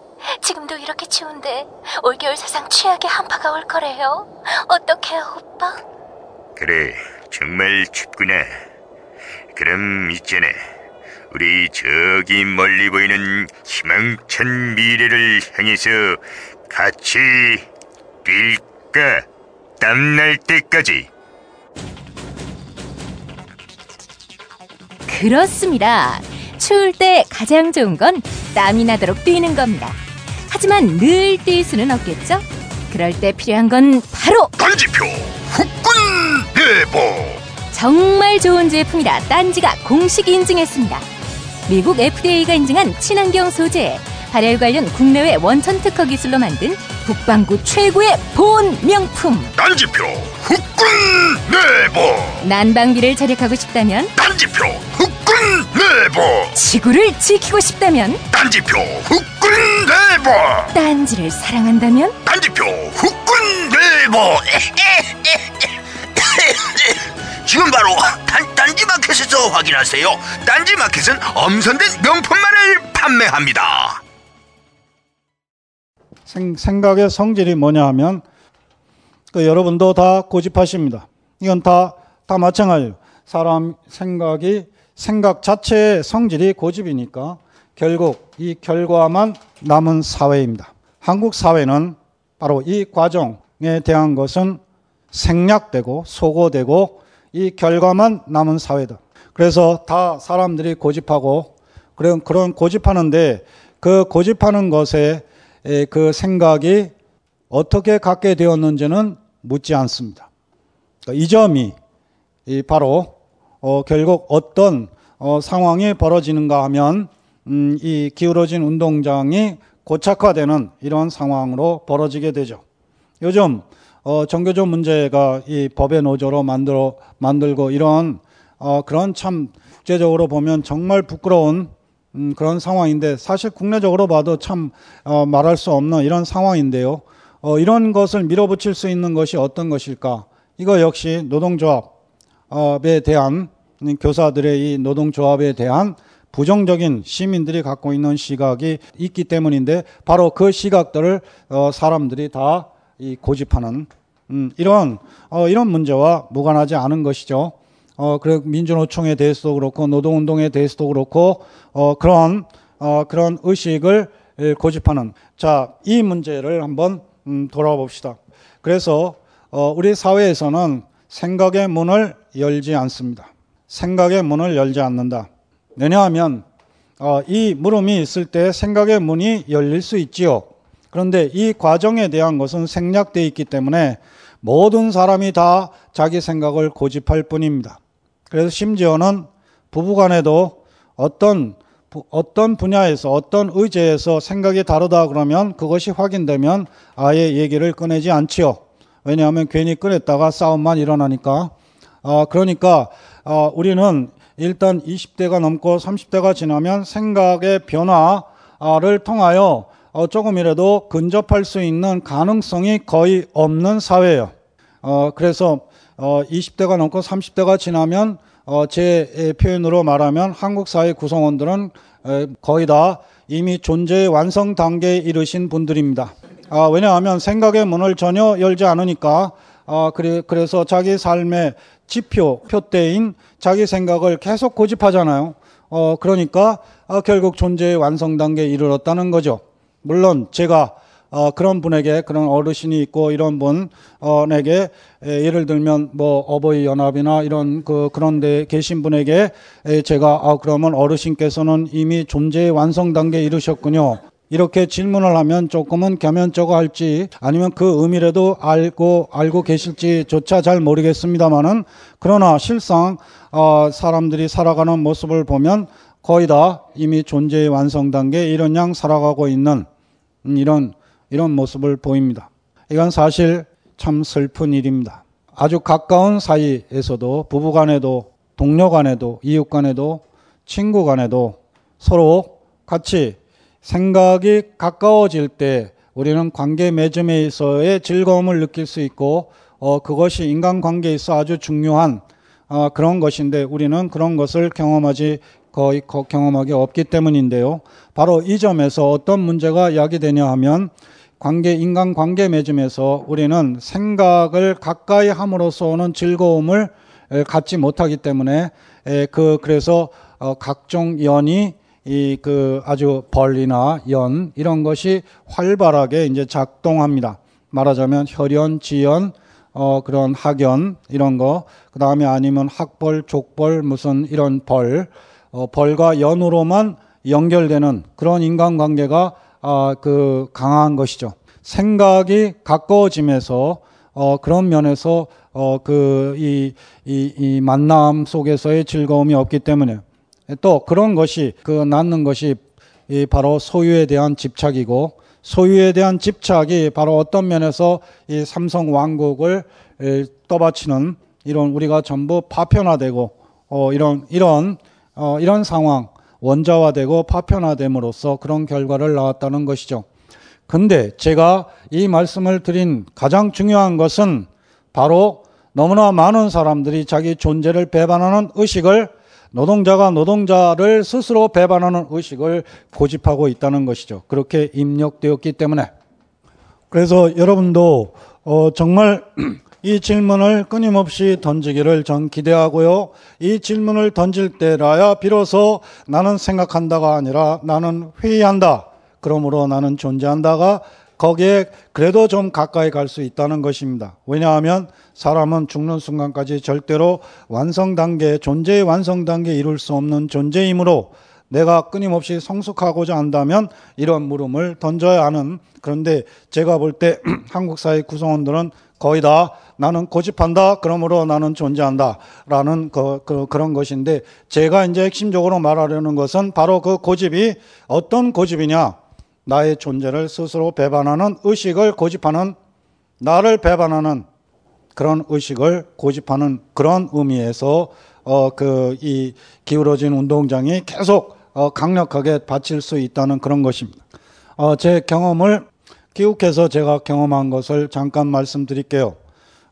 Speaker 8: 지금도 이렇게 추운데 올겨울 세상 최악의 한파가 올 거래요. 어떻게요 오빠?
Speaker 9: 그래, 정말 춥구나. 그럼 있잖아. 우리 저기 멀리 보이는 희망찬 미래를 향해서 같이 뛸까? 땀날 때까지.
Speaker 10: 그렇습니다. 추울 때 가장 좋은 건 땀이 나도록 뛰는 겁니다. 하지만 늘 뛸 수는 없겠죠? 그럴 때 필요한 건 바로
Speaker 11: 딴지표 후끈 대보
Speaker 10: 정말 좋은 제품이라 딴지가 공식 인증했습니다. 미국 FDA가 인증한 친환경 소재, 발열 관련 국내외 원천 특허 기술로 만든 북방구 최고의 보온 명품.
Speaker 11: 딴지표 후끈 내보
Speaker 10: 난방비를 절약하고 싶다면
Speaker 11: 딴지표 후끈 후끈 레버
Speaker 10: 지구를 지키고 싶다면
Speaker 11: 딴지표 후끈 레버
Speaker 10: 딴지를 사랑한다면
Speaker 11: 딴지표 후끈 레버
Speaker 12: [laughs] 지금 바로 단, 딴지마켓에서 확인하세요 딴지마켓은 엄선된 명품만을 판매합니다
Speaker 5: 생, 생각의 성질이 뭐냐 하면 그 여러분도 다 고집하십니다 이건 다 다 마찬가지예요 사람 생각이 생각 자체의 성질이 고집이니까 결국 이 결과만 남은 사회입니다. 한국 사회는 바로 이 과정에 대한 것은 생략되고 소거되고 이 결과만 남은 사회다. 그래서 다 사람들이 고집하고 그런 그런 고집하는데 그 고집하는 것에 그 생각이 어떻게 갖게 되었는지는 묻지 않습니다. 그러니까 이 점이 바로 어, 결국 어떤 어, 상황이 벌어지는가 하면 음, 이 기울어진 운동장이 고착화되는 이런 상황으로 벌어지게 되죠. 요즘 어, 종교적 문제가 이 법의 노조로 만들어 만들고 이런 어, 그런 참 국제적으로 보면 정말 부끄러운 음, 그런 상황인데 사실 국내적으로 봐도 참 어, 말할 수 없는 이런 상황인데요. 어, 이런 것을 밀어붙일 수 있는 것이 어떤 것일까? 이거 역시 노동조합 에 대한 교사들의 이 노동조합에 대한 부정적인 시민들이 갖고 있는 시각이 있기 때문인데 바로 그 시각들을 어, 사람들이 다 이 고집하는 음, 이런 어, 이런 문제와 무관하지 않은 것이죠. 어, 그래 민주노총에 대해서도 그렇고 노동운동에 대해서도 그렇고 어, 그런 어, 그런 의식을 고집하는 자 이 문제를 한번 음, 돌아봅시다. 그래서 어, 우리 사회에서는 생각의 문을 열지 않습니다. 생각의 문을 열지 않는다. 왜냐하면 어, 이 물음이 있을 때 생각의 문이 열릴 수 있지요. 그런데 이 과정에 대한 것은 생략되어 있기 때문에 모든 사람이 다 자기 생각을 고집할 뿐입니다. 그래서 심지어는 부부간에도 어떤 어떤 분야에서 어떤 의제에서 생각이 다르다 그러면 그것이 확인되면 아예 얘기를 꺼내지 않지요. 왜냐하면 괜히 꺼냈다가 싸움만 일어나니까. 어, 그러니까 어, 우리는 일단 20대가 넘고 30대가 지나면 생각의 변화를 통하여 어, 조금이라도 근접할 수 있는 가능성이 거의 없는 사회예요. 어, 그래서 어, 20대가 넘고 30대가 지나면 어, 제 표현으로 말하면 한국 사회 구성원들은 거의 다 이미 존재의 완성 단계에 이르신 분들입니다. 아, 왜냐하면 생각의 문을 전혀 열지 않으니까 아, 그래, 그래서 자기 삶의 지표, 표대인 자기 생각을 계속 고집하잖아요. 어, 그러니까 아, 결국 존재의 완성 단계에 이르렀다는 거죠. 물론 제가 어, 그런 분에게 그런 어르신이 있고 이런 분에게 에, 예를 들면 뭐 어버이 연합이나 이런 그 그런데 계신 분에게 에, 제가 아 그러면 어르신께서는 이미 존재의 완성 단계에 이르셨군요. 이렇게 질문을 하면 조금은 겸연쩍어 할지 아니면 그 의미라도 알고 알고 계실지조차 잘 모르겠습니다만은 그러나 실상 어, 사람들이 살아가는 모습을 보면 거의 다 이미 존재의 완성 단계 이런 양 살아가고 있는 음, 이런 이런 모습을 보입니다. 이건 사실 참 슬픈 일입니다. 아주 가까운 사이에서도 부부 간에도 동료 간에도 이웃 간에도 친구 간에도 서로 같이 생각이 가까워질 때 우리는 관계 맺음에서의 즐거움을 느낄 수 있고 어, 그것이 인간관계에서 아주 중요한 어, 그런 것인데 우리는 그런 것을 경험하지 거의 경험하기 없기 때문인데요. 바로 이 점에서 어떤 문제가 야기되냐 하면 관계 인간 관계 맺음에서 우리는 생각을 가까이 함으로써 오는 즐거움을 갖지 못하기 때문에 그 그래서 어, 각종 연이 이그 아주 벌이나 연 이런 것이 활발하게 이제 작동합니다. 말하자면 혈연, 지연, 어 그런 학연 이런 거, 그 다음에 아니면 학벌, 족벌 무슨 이런 벌, 어 벌과 연으로만 연결되는 그런 인간관계가 아 그 강한 것이죠. 생각이 가까워짐에서 어 그런 면에서 어그이이 이, 이 만남 속에서의 즐거움이 없기 때문에 또 그런 것이 그 낳는 것이 바로 소유에 대한 집착이고 소유에 대한 집착이 바로 어떤 면에서 이 삼성 왕국을 떠받치는 이런 우리가 전부 파편화되고 어 이런 이런 어 이런 상황 원자화되고 파편화됨으로써 그런 결과를 낳았다는 것이죠. 근데 제가 이 말씀을 드린 가장 중요한 것은 바로 너무나 많은 사람들이 자기 존재를 배반하는 의식을 노동자가 노동자를 스스로 배반하는 의식을 고집하고 있다는 것이죠. 그렇게 입력되었기 때문에. 그래서 여러분도 어, 정말 [clears throat] 이 질문을 끊임없이 던지기를 전 기대하고요. 이 질문을 던질 때라야 비로소 나는 생각한다가 아니라 나는 회의한다. 그러므로 나는 존재한다가 거기에 그래도 좀 가까이 갈 수 있다는 것입니다. 왜냐하면 사람은 죽는 순간까지 절대로 완성 단계, 존재의 완성 단계에 이룰 수 없는 존재이므로 내가 끊임없이 성숙하고자 한다면 이런 물음을 던져야 하는 그런데 제가 볼 때 [clears throat] 한국 사회 구성원들은 거의 다 나는 고집한다. 그러므로 나는 존재한다. 라는 그, 그, 런 것인데 제가 이제 핵심적으로 말하려는 것은 바로 그 고집이 어떤 고집이냐. 나의 존재를 스스로 배반하는 의식을 고집하는 나를 배반하는 그런 의식을 고집하는 그런 의미에서 어, 그 이 기울어진 운동장이 계속 어, 강력하게 바칠 수 있다는 그런 것입니다. 어, 제 경험을 기욱해서 제가 경험한 것을 잠깐 말씀드릴게요.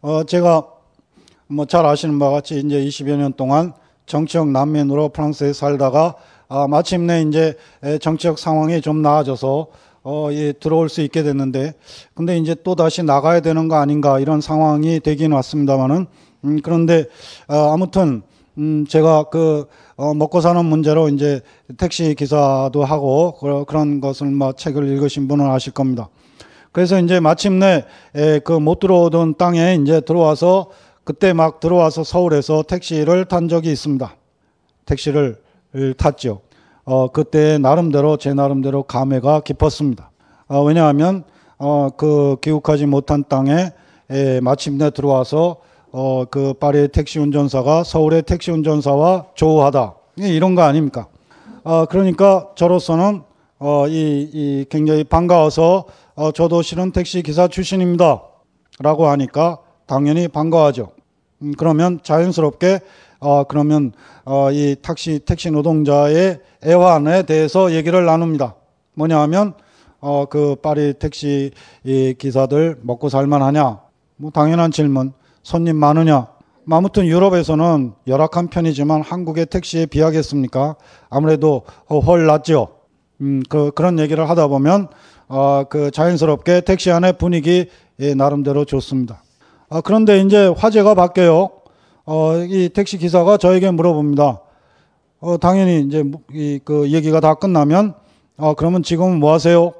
Speaker 5: 어, 제가 뭐 잘 아시는 바와 같이 이제 20여 년 동안 정치적 난민으로 프랑스에 살다가 아, 마침내 이제 정치적 상황이 좀 나아져서 어, 예, 들어올 수 있게 됐는데, 근데 이제 또 다시 나가야 되는 거 아닌가 이런 상황이 되긴 왔습니다만은, 음, 그런데 어, 아무튼 음, 제가 그 어, 먹고 사는 문제로 이제 택시 기사도 하고 그, 그런 것을 뭐 책을 읽으신 분은 아실 겁니다. 그래서 이제 마침내 그 못 들어오던 땅에 이제 들어와서 그때 막 들어와서 서울에서 택시를 탄 적이 있습니다. 택시를 탔죠. 어, 그때 나름대로 제 나름대로 감회가 깊었습니다. 어, 왜냐하면 어, 그 기욱하지 못한 땅에 에, 마침내 들어와서 어, 그 파리의 택시 운전사가 서울의 택시 운전사와 조우하다 이런 거 아닙니까? 어, 그러니까 저로서는 어, 이, 이 굉장히 반가워서 어, 저도 실은 택시 기사 출신입니다. 라고 하니까 당연히 반가워하죠. 음, 그러면 자연스럽게 어, 그러면 어, 이 택시 택시 노동자의 애환에 대해서 얘기를 나눕니다. 뭐냐하면 어, 그 파리 택시 기사들 먹고 살만하냐? 뭐 당연한 질문. 손님 많으냐? 아무튼 유럽에서는 열악한 편이지만 한국의 택시에 비하겠습니까? 아무래도 훨 낫죠. 음, 그, 그런 얘기를 하다 보면 어, 그 자연스럽게 택시 안의 분위기 예, 나름대로 좋습니다. 아, 그런데 이제 화제가 바뀌어요. 어, 이 택시 기사가 저에게 물어봅니다. 어, 당연히 이제 뭐, 이, 그 얘기가 다 끝나면 아, 그러면 지금 뭐 하세요?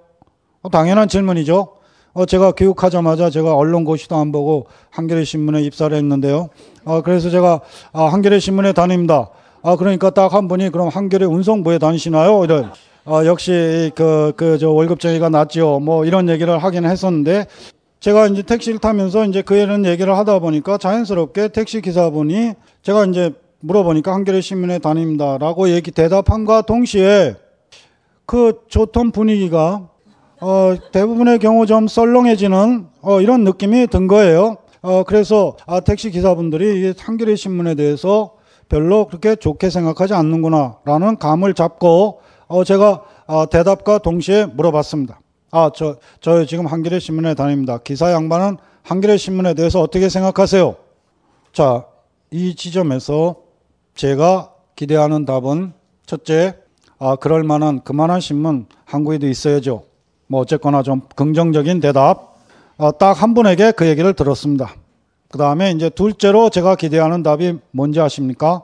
Speaker 5: 어, 당연한 질문이죠. 어, 제가 교육하자마자 제가 언론고시도 안 보고 한겨레 신문에 입사를 했는데요. 어, 그래서 제가 아, 한겨레 신문에 다닙니다. 아, 그러니까 딱 한 분이 그럼 한겨레 운송부에 다니시나요? 이런 어, 아, 역시 그 그 저 월급쟁이가 낫지요. 뭐 이런 얘기를 하긴 했었는데 제가 이제 택시를 타면서 이제 그 일은 얘기를 하다 보니까 자연스럽게 택시 기사분이 제가 이제 물어보니까 한겨레 신문에 다닙니다라고 얘기 대답함과 동시에 그 좋던 분위기가 어 대부분의 경우 좀 썰렁해지는 어 이런 느낌이 든 거예요. 어 그래서 아 택시 기사분들이 한겨레 신문에 대해서 별로 그렇게 좋게 생각하지 않는구나라는 감을 잡고 어, 제가 어, 대답과 동시에 물어봤습니다. 아, 저, 저 지금 한겨레 신문에 다닙니다. 기사 양반은 한겨레 신문에 대해서 어떻게 생각하세요? 자, 이 지점에서 제가 기대하는 답은 첫째, 아, 그럴 만한 그만한 신문 한국에도 있어야죠. 뭐 어쨌거나 좀 긍정적인 대답. 아, 딱 한 분에게 그 얘기를 들었습니다. 그 다음에 이제 둘째로 제가 기대하는 답이 뭔지 아십니까?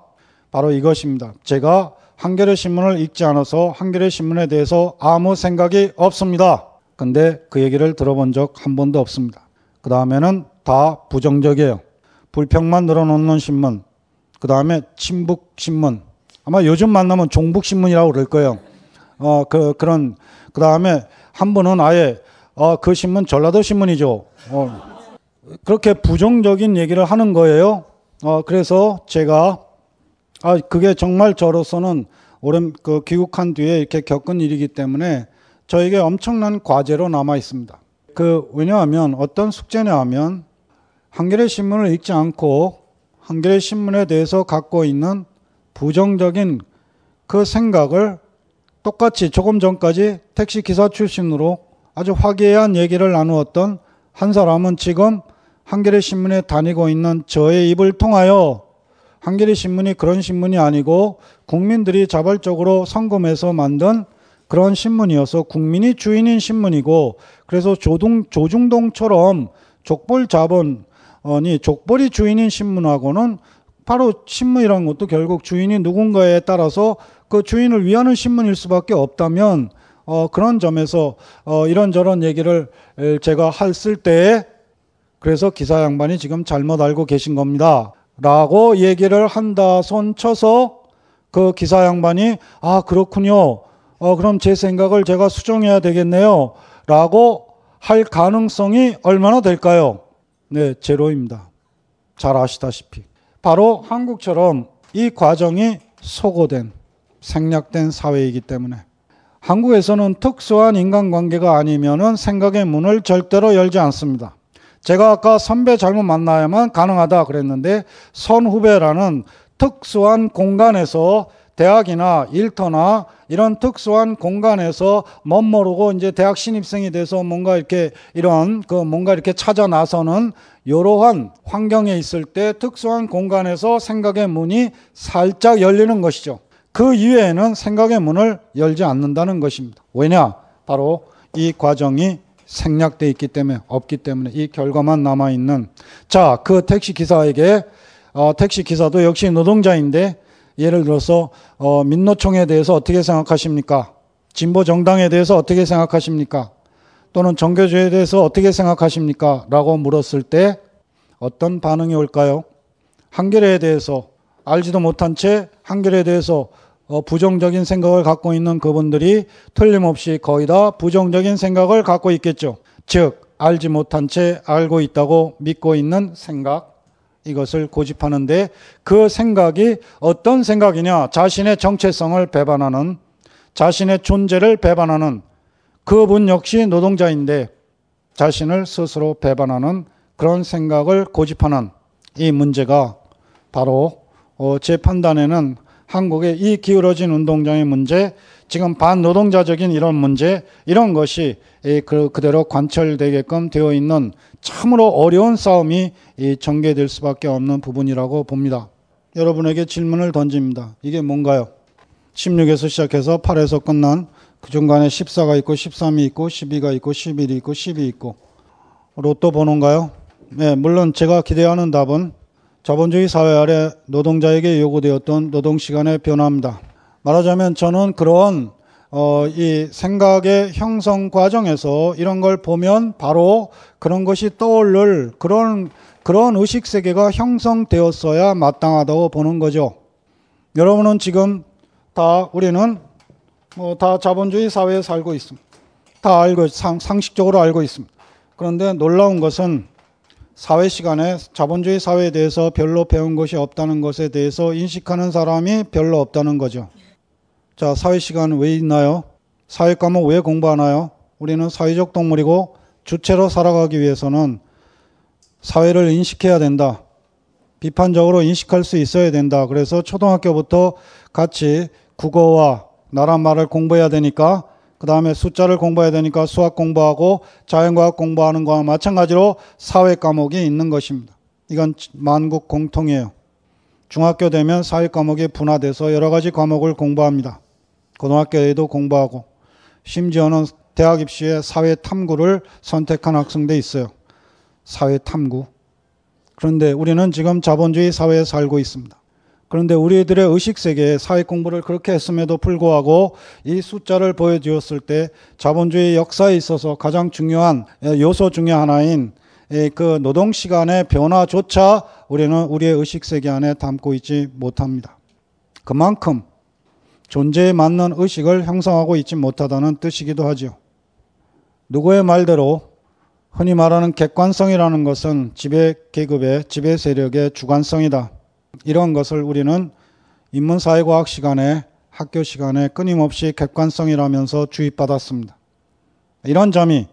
Speaker 5: 바로 이것입니다. 제가 한겨레 신문을 읽지 않아서 한겨레 신문에 대해서 아무 생각이 없습니다. 근데 그 얘기를 들어본 적 한 번도 없습니다. 그 다음에는 다 부정적이에요. 불평만 늘어놓는 신문. 그 다음에 친북 신문. 아마 요즘 만나면 종북 신문이라고 그럴 거예요. 어, 그, 그런, 그 다음에 한 분은 아예, 어, 그 신문 전라도 신문이죠. 어, 그렇게 부정적인 얘기를 하는 거예요. 어, 그래서 제가, 아, 그게 정말 저로서는 오랜, 그 귀국한 뒤에 이렇게 겪은 일이기 때문에 저에게 엄청난 과제로 남아 있습니다. 그 왜냐하면 어떤 숙제냐 하면 한겨레 신문을 읽지 않고 한겨레 신문에 대해서 갖고 있는 부정적인 그 생각을 똑같이 조금 전까지 택시 기사 출신으로 아주 화기애애한 얘기를 나누었던 한 사람은 지금 한겨레 신문에 다니고 있는 저의 입을 통하여 한겨레 신문이 그런 신문이 아니고 국민들이 자발적으로 성금해서 만든 그런 신문이어서 국민이 주인인 신문이고 그래서 조동, 조중동처럼 족벌 자본이 족벌이 주인인 신문하고는 바로 신문이란 것도 결국 주인이 누군가에 따라서 그 주인을 위하는 신문일 수밖에 없다면 어, 그런 점에서 어, 이런저런 얘기를 제가 했을 때에 그래서 기사 양반이 지금 잘못 알고 계신 겁니다. 라고 얘기를 한다 손 쳐서 그 기사 양반이 아 그렇군요 어, 그럼 제 생각을 제가 수정해야 되겠네요. 라고 할 가능성이 얼마나 될까요? 네, 제로입니다. 잘 아시다시피. 바로 한국처럼 이 과정이 소고된, 생략된 사회이기 때문에 한국에서는 특수한 인간관계가 아니면 생각의 문을 절대로 열지 않습니다. 제가 아까 선배 잘못 만나야만 가능하다 그랬는데 선후배라는 특수한 공간에서 대학이나 일터나 이런 특수한 공간에서 멋모르고 이제 대학 신입생이 돼서 뭔가 이렇게 이런 그 뭔가 이렇게 찾아 나서는 이러한 환경에 있을 때 특수한 공간에서 생각의 문이 살짝 열리는 것이죠. 그 이외에는 생각의 문을 열지 않는다는 것입니다. 왜냐? 바로 이 과정이 생략돼 있기 때문에 없기 때문에 이 결과만 남아 있는 자 그 택시 기사에게 어, 택시 기사도 역시 노동자인데 예를 들어서 어, 민노총에 대해서 어떻게 생각하십니까? 진보 정당에 대해서 어떻게 생각하십니까? 또는 정교주에 대해서 어떻게 생각하십니까? 라고 물었을 때 어떤 반응이 올까요? 한결에 대해서 알지도 못한 채 한결에 대해서 어, 부정적인 생각을 갖고 있는 그분들이 틀림없이 거의 다 부정적인 생각을 갖고 있겠죠. 즉, 알지 못한 채 알고 있다고 믿고 있는 생각. 이것을 고집하는데 그 생각이 어떤 생각이냐? 자신의 정체성을 배반하는, 자신의 존재를 배반하는 그분 역시 노동자인데 자신을 스스로 배반하는 그런 생각을 고집하는 이 문제가 바로 어, 제 판단에는 한국의 이 기울어진 운동장의 문제, 지금 반노동자적인 이런 문제, 이런 것이 예, 그, 그대로 관철되게끔 되어 있는 참으로 어려운 싸움이 전개될 수밖에 없는 부분이라고 봅니다. 여러분에게 질문을 던집니다. 이게 뭔가요? 16에서 시작해서 8에서 끝난 그 중간에 14가 있고 13이 있고 12가 있고 11이 있고 10이 있고 로또 번호인가요? 네, 물론 제가 기대하는 답은 자본주의 사회 아래 노동자에게 요구되었던 노동 시간의 변화입니다. 말하자면 저는 그런 어, 이 생각의 형성 과정에서 이런 걸 보면 바로 그런 것이 떠오를 그런 그런 의식 세계가 형성되었어야 마땅하다고 보는 거죠. 여러분은 지금 다 우리는 뭐 다 자본주의 사회에 살고 있습니다. 다 알고 상, 상식적으로 알고 있습니다. 그런데 놀라운 것은 사회 시간에 자본주의 사회에 대해서 별로 배운 것이 없다는 것에 대해서 인식하는 사람이 별로 없다는 거죠. 자, 사회 시간 왜 있나요? 사회 과목 왜 공부하나요? 우리는 사회적 동물이고 주체로 살아가기 위해서는 사회를 인식해야 된다. 비판적으로 인식할 수 있어야 된다. 그래서 초등학교부터 같이 국어와 나라 말을 공부해야 되니까 그 다음에 숫자를 공부해야 되니까 수학 공부하고 자연과학 공부하는 거와 마찬가지로 사회 과목이 있는 것입니다. 이건 만국 공통이에요. 중학교 되면 사회 과목이 분화돼서 여러 가지 과목을 공부합니다. 고등학교에도 공부하고 심지어는 대학 입시에 사회 탐구를 선택한 학생도 있어요. 사회 탐구. 그런데 우리는 지금 자본주의 사회에 살고 있습니다. 그런데 우리들의 의식 세계에 사회 공부를 그렇게 했음에도 불구하고 이 숫자를 보여주었을 때 자본주의 역사에 있어서 가장 중요한 예, 요소 중의 하나인 예, 그 노동 시간의 변화조차 우리는 우리의 의식 세계 안에 담고 있지 못합니다. 그만큼 존재에 맞는 의식을 형성하고 있지 못하다는 뜻이기도 하지요. 누구의 말대로 흔히 말하는 객관성이라는 것은 지배 계급의 지배 세력의 주관성이다. 이런 것을 우리는 인문사회과학 시간에 학교 시간에 끊임없이 객관성이라면서 주입받았습니다. 이런 점이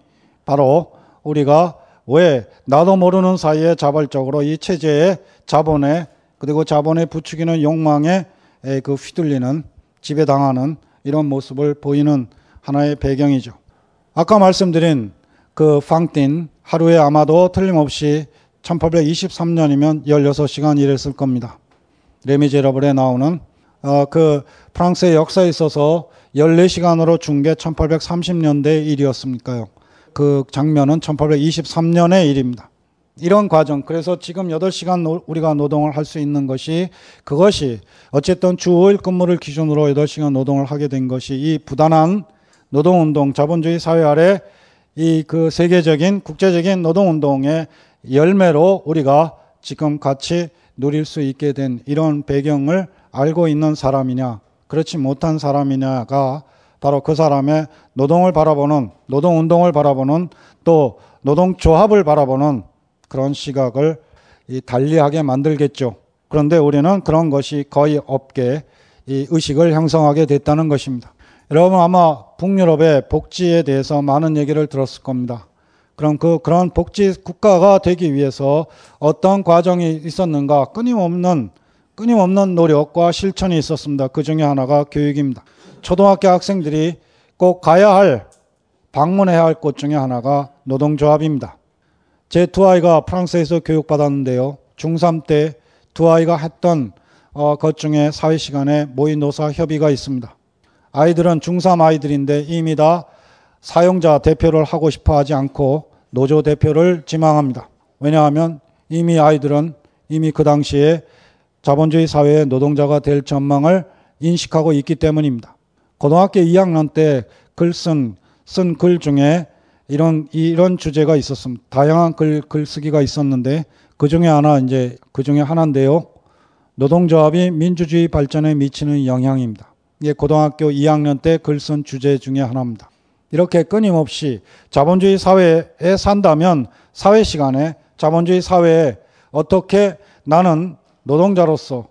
Speaker 5: 바로 우리가 왜 나도 모르는 사이에 자발적으로 이 체제의 자본에 그리고 자본에 부추기는 욕망에 그 휘둘리는 지배당하는 이런 모습을 보이는 하나의 배경이죠. 아까 말씀드린 그 팡틴 하루에 아마도 틀림없이 1823년이면 16시간 일했을 겁니다. 레미제러블에 나오는 어, 그 프랑스의 역사에 있어서 14시간으로 중계 1830년대 일이었으니까요. 그 장면은 1823년의 일입니다. 이런 과정 그래서 지금 8시간 노, 우리가 노동을 할 수 있는 것이 그것이 어쨌든 주 5일 근무를 기준으로 8시간 노동을 하게 된 것이 이 부단한 노동운동 자본주의 사회 아래 이 그 세계적인 국제적인 노동운동의 열매로 우리가 지금 같이 누릴 수 있게 된 이런 배경을 알고 있는 사람이냐 그렇지 못한 사람이냐가 바로 그 사람의 노동을 바라보는 노동운동을 바라보는 또 노동조합을 바라보는 그런 시각을 달리하게 만들겠죠. 그런데 우리는 그런 것이 거의 없게 이 의식을 형성하게 됐다는 것입니다. 여러분 아마 북유럽의 복지에 대해서 많은 얘기를 들었을 겁니다. 그럼 그 그런 복지 국가가 되기 위해서 어떤 과정이 있었는가 끊임없는 끊임없는 노력과 실천이 있었습니다. 그 중에 하나가 교육입니다. 초등학교 학생들이 꼭 가야 할 방문해야 할 곳 중에 하나가 노동조합입니다. 제두 아이가 프랑스에서 교육받았는데요. 중3 때 두 아이가 했던 어, 것 중에 사회 시간에 모의노사 협의가 있습니다. 아이들은 중3 아이들인데 이미 다 사용자 대표를 하고 싶어 하지 않고 노조 대표를 지망합니다. 왜냐하면 이미 아이들은 이미 그 당시에 자본주의 사회의 노동자가 될 전망을 인식하고 있기 때문입니다. 고등학교 2학년 때 글쓴쓴 글 중에 이런 이런 주제가 있었음다양한글 글쓰기가 있었는데 그 중에 하나 이제 그 중에 하나인데요. 노동조합이 민주주의 발전에 미치는 영향입니다. 이게 고등학교 2학년 때 글쓴 주제 중에 하나입니다. 이렇게 끊임없이 자본주의 사회에 산다면 사회 시간에 자본주의 사회에 어떻게 나는 노동자로서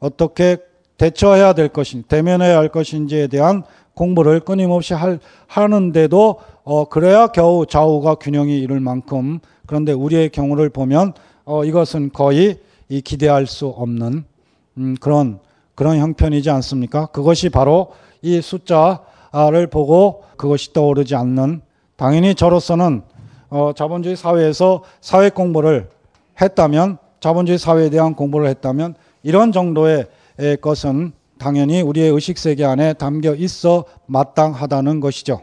Speaker 5: 어떻게 대처해야 될 것인지 대면해야 할 것인지에 대한 공부를 끊임없이 할, 하는데도 어, 그래야 겨우 좌우가 균형이 이룰 만큼 그런데 우리의 경우를 보면 어, 이것은 거의 이 기대할 수 없는 음, 그런 그런 형편이지 않습니까? 그것이 바로 이 숫자를 보고 그것이 떠오르지 않는 당연히 저로서는 어, 자본주의 사회에서 사회 공부를 했다면 자본주의 사회에 대한 공부를 했다면 이런 정도의 것은 당연히 우리의 의식 세계 안에 담겨 있어 마땅하다는 것이죠.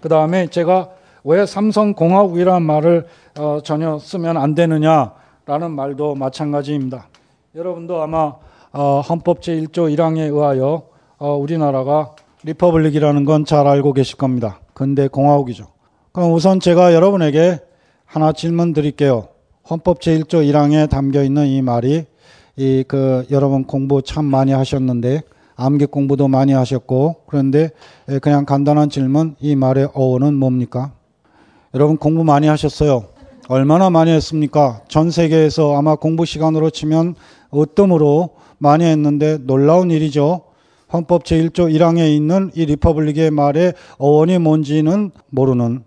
Speaker 5: 그 다음에 제가 왜 삼성공화국이라는 말을 어, 전혀 쓰면 안 되느냐라는 말도 마찬가지입니다. 여러분도 아마 어, 헌법 제1조 1항에 의하여 어, 우리나라가 리퍼블릭이라는 건 잘 알고 계실 겁니다. 근대 공화국이죠. 그럼 우선 제가 여러분에게 하나 질문 드릴게요. 헌법 제1조 1항에 담겨 있는 이 말이 이 그 여러분 공부 참 많이 하셨는데 암기 공부도 많이 하셨고 그런데 그냥 간단한 질문 이 말의 어원은 뭡니까? 여러분 공부 많이 하셨어요. 얼마나 많이 했습니까? 전 세계에서 아마 공부 시간으로 치면 으뜸으로 많이 했는데 놀라운 일이죠. 헌법 제1조 1항에 있는 이 리퍼블릭의 말의 어원이 뭔지는 모르는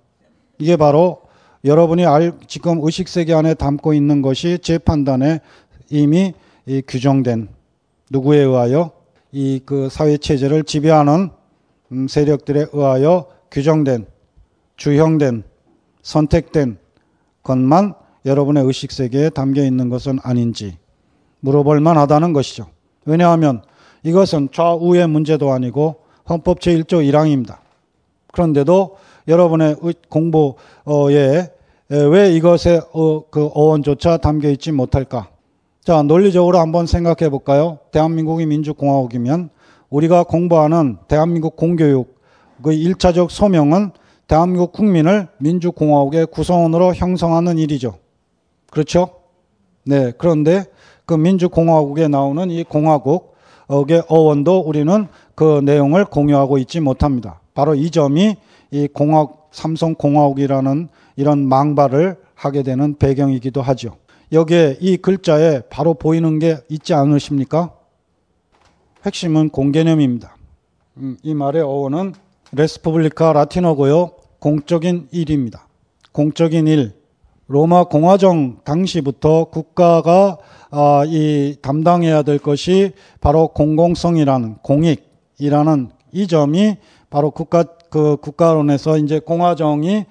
Speaker 5: 이게 바로 여러분이 알, 지금 의식 세계 안에 담고 있는 것이 제 판단에 이미 규정된 누구에 의하여 이그 사회 체제를 지배하는 음, 세력들에 의하여 규정된 주형된 선택된 것만 여러분의 의식 세계에 담겨 있는 것은 아닌지 물어볼 만하다는 것이죠. 왜냐하면 이것은 좌우의 문제도 아니고 헌법 제1조 1항입니다. 그런데도 여러분의 공부에 왜 이것의 어, 그 어원조차 담겨 있지 못할까? 자, 논리적으로 한번 생각해 볼까요? 대한민국이 민주공화국이면 우리가 공부하는 대한민국 공교육의 1차적 소명은 대한민국 국민을 민주공화국의 구성원으로 형성하는 일이죠. 그렇죠? 네. 그런데 그 민주공화국에 나오는 이 공화국의 어원도 우리는 그 내용을 공유하고 있지 못합니다. 바로 이 점이 이공화 삼성공화국이라는 이런 망발을 하게 되는 배경이기도 하죠. 여기에 이 글자에 바로 보이는 게 있지 않으십니까? 핵심은 공개념입니다. 음, 이 말의 어원은 레스포블리카 라틴어고요. 공적인 일입니다. 공적인 일. 로마 공화정 당시부터 국가가 아, 이 담당해야 될 것이 바로 공공성이라는 공익이라는 이 점이 바로 국가 그 국가론에서 이제 공화정이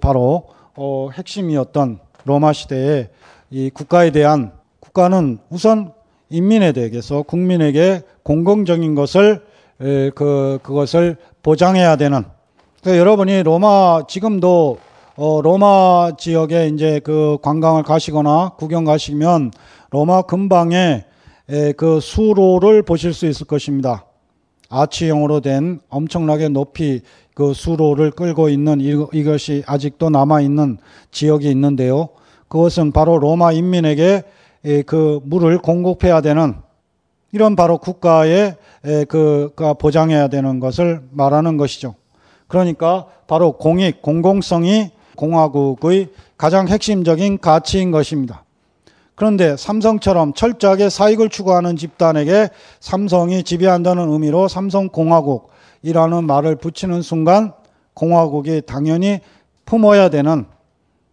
Speaker 5: 바로 어, 핵심이었던 로마 시대에 이 국가에 대한 국가는 우선 인민에 대해서 국민에게 공공적인 것을 그 그것을 보장해야 되는 그래서 여러분이 로마 지금도 어, 로마 지역에 이제 그 관광을 가시거나 구경 가시면 로마 근방에 그 수로를 보실 수 있을 것입니다. 아치형으로 된 엄청나게 높이 그 수로를 끌고 있는 이것이 아직도 남아 있는 지역이 있는데요. 그것은 바로 로마 인민에게 그 물을 공급해야 되는 이런 바로 국가의 그가 보장해야 되는 것을 말하는 것이죠. 그러니까 바로 공익, 공공성이 공화국의 가장 핵심적인 가치인 것입니다. 그런데 삼성처럼 철저하게 사익을 추구하는 집단에게 삼성이 지배한다는 의미로 삼성공화국이라는 말을 붙이는 순간 공화국이 당연히 품어야 되는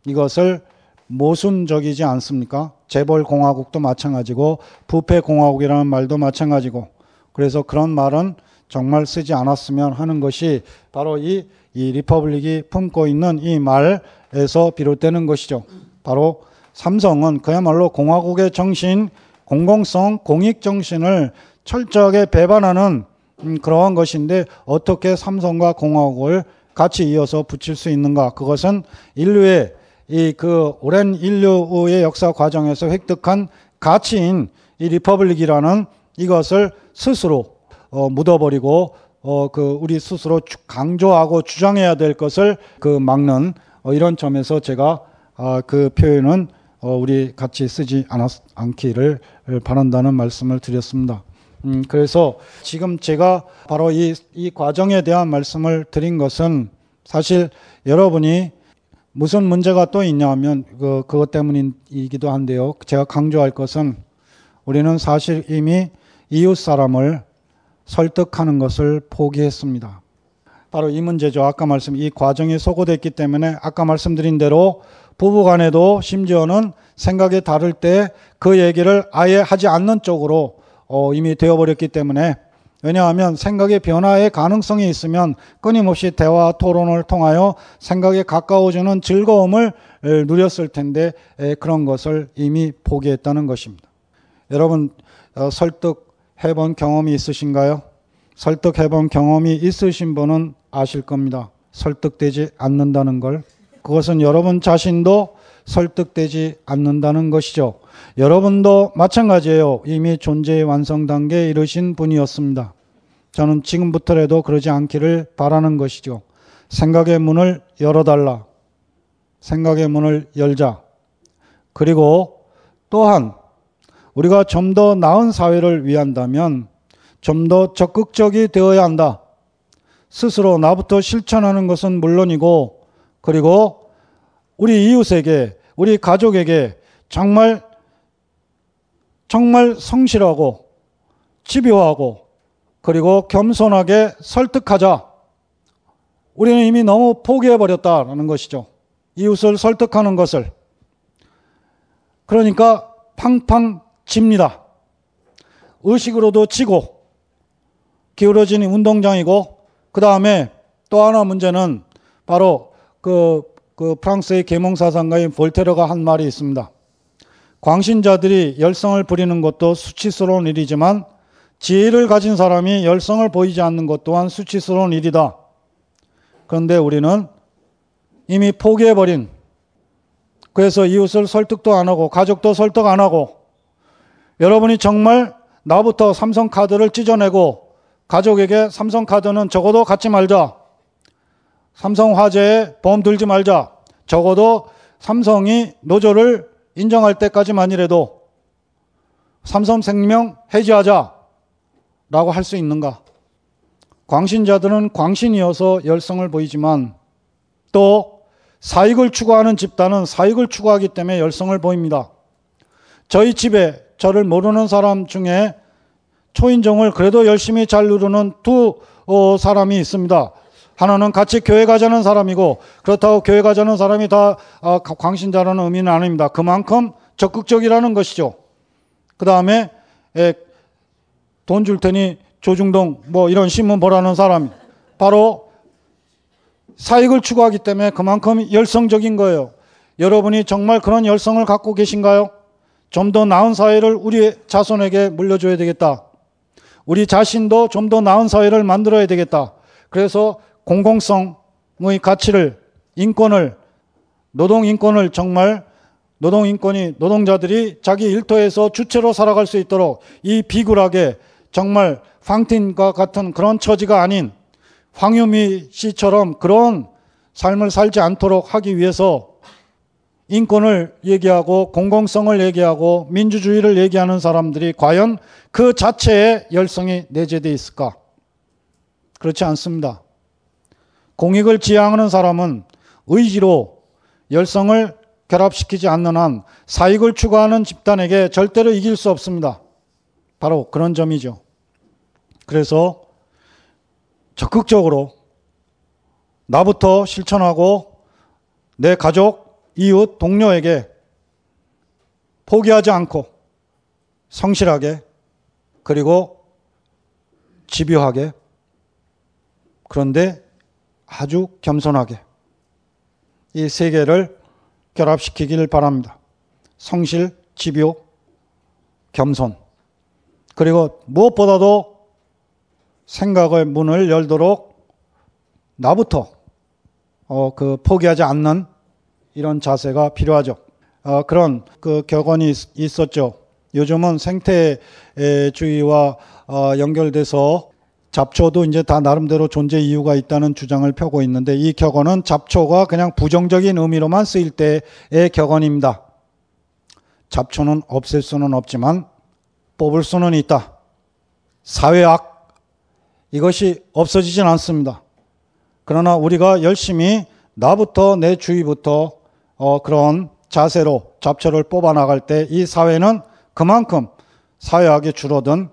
Speaker 5: 이것을 모순적이지 않습니까? 재벌공화국도 마찬가지고 부패공화국이라는 말도 마찬가지고 그래서 그런 말은 정말 쓰지 않았으면 하는 것이 바로 이, 이 리퍼블릭이 품고 있는 이 말에서 비롯되는 것이죠. 바로 삼성은 그야말로 공화국의 정신, 공공성, 공익 정신을 철저하게 배반하는 음, 그러한 것인데 어떻게 삼성과 공화국을 같이 이어서 붙일 수 있는가? 그것은 인류의 이그 오랜 인류의 역사 과정에서 획득한 가치인 이 리퍼블릭이라는 이것을 스스로 어, 묻어버리고 어, 그 우리 스스로 강조하고 주장해야 될 것을 그 막는 어, 이런 점에서 제가 아, 그 표현은 어, 우리 같이 쓰지 않았, 않기를 바란다는 말씀을 드렸습니다. 음, 그래서 지금 제가 바로 이, 이 과정에 대한 말씀을 드린 것은 사실 여러분이 무슨 문제가 또 있냐 하면 그, 그것 때문이기도 한데요. 제가 강조할 것은 우리는 사실 이미 이웃 사람을 설득하는 것을 포기했습니다. 바로 이 문제죠. 아까 말씀, 이과정에 소고됐기 때문에 아까 말씀드린 대로 부부 간에도 심지어는 생각이 다를 때 그 얘기를 아예 하지 않는 쪽으로 어, 이미 되어버렸기 때문에 왜냐하면 생각의 변화의 가능성이 있으면 끊임없이 대화 토론을 통하여 생각에 가까워지는 즐거움을 누렸을 텐데 그런 것을 이미 포기했다는 것입니다. 여러분 어, 설득해 본 경험이 있으신가요? 설득해 본 경험이 있으신 분은 아실 겁니다. 설득되지 않는다는 걸. 그것은 여러분 자신도 설득되지 않는다는 것이죠. 여러분도 마찬가지예요. 이미 존재의 완성 단계에 이르신 분이었습니다. 저는 지금부터라도 그러지 않기를 바라는 것이죠. 생각의 문을 열어달라. 생각의 문을 열자. 그리고 또한 우리가 좀 더 나은 사회를 위한다면 좀 더 적극적이 되어야 한다. 스스로 나부터 실천하는 것은 물론이고, 그리고 우리 이웃에게 우리 가족에게 정말 정말 성실하고 집요하고 그리고 겸손하게 설득하자. 우리는 이미 너무 포기해버렸다라는 것이죠. 이웃을 설득하는 것을. 그러니까 팡팡 집니다. 의식으로도 지고 기울어진 운동장이고 그 다음에 또 하나 문제는 바로 그그 프랑스의 계몽 사상가인 볼테르가 한 말이 있습니다. 광신자들이 열성을 부리는 것도 수치스러운 일이지만 지혜를 가진 사람이 열성을 보이지 않는 것 또한 수치스러운 일이다. 그런데 우리는 이미 포기해버린 그래서 이웃을 설득도 안 하고 가족도 설득 안 하고 여러분이 정말 나부터 삼성카드를 찢어내고 가족에게 삼성카드는 적어도 갖지 말자. 삼성화재에 범 들지 말자. 적어도 삼성이 노조를 인정할 때까지만이라도 삼성생명 해지하자. 라고 할 수 있는가? 광신자들은 광신이어서 열성을 보이지만 또 사익을 추구하는 집단은 사익을 추구하기 때문에 열성을 보입니다. 저희 집에 저를 모르는 사람 중에 초인종을 그래도 열심히 잘 누르는 두 어, 사람이 있습니다. 하나는 같이 교회 가자는 사람이고 그렇다고 교회 가자는 사람이 다 어, 광신자라는 의미는 아닙니다. 그만큼 적극적이라는 것이죠. 그 다음에 예, 돈줄 테니 조중동 뭐 이런 신문 보라는 사람 바로 사익을 추구하기 때문에 그만큼 열성적인 거예요. 여러분이 정말 그런 열성을 갖고 계신가요? 좀 더 나은 사회를 우리 자손에게 물려줘야 되겠다. 우리 자신도 좀 더 나은 사회를 만들어야 되겠다. 그래서 공공성의 가치를 인권을 노동 인권을 정말 노동 인권이 노동자들이 자기 일터에서 주체로 살아갈 수 있도록 이 비굴하게 정말 황틴과 같은 그런 처지가 아닌 황유미 씨처럼 그런 삶을 살지 않도록 하기 위해서 인권을 얘기하고 공공성을 얘기하고 민주주의를 얘기하는 사람들이 과연 그 자체에 열성이 내재되어 있을까? 그렇지 않습니다. 공익을 지향하는 사람은 의지로 열성을 결합시키지 않는 한 사익을 추구하는 집단에게 절대로 이길 수 없습니다. 바로 그런 점이죠. 그래서 적극적으로 나부터 실천하고 내 가족, 이웃, 동료에게 포기하지 않고 성실하게 그리고 집요하게 그런데 아주 겸손하게 이세 개를 결합시키길 바랍니다. 성실, 집요, 겸손. 그리고 무엇보다도 생각의 문을 열도록 나부터 어, 그 포기하지 않는 이런 자세가 필요하죠. 어, 그런 그 격언이 있, 었죠 요즘은 생태주의와 어, 연결돼서 잡초도 이제 다 나름대로 존재 이유가 있다는 주장을 펴고 있는데 이 격언은 잡초가 그냥 부정적인 의미로만 쓰일 때의 격언입니다. 잡초는 없앨 수는 없지만 뽑을 수는 있다. 사회학 이것이 없어지진 않습니다. 그러나 우리가 열심히 나부터 내 주위부터 어, 그런 자세로 잡초를 뽑아 나갈 때 이 사회는 그만큼 사회학이 줄어든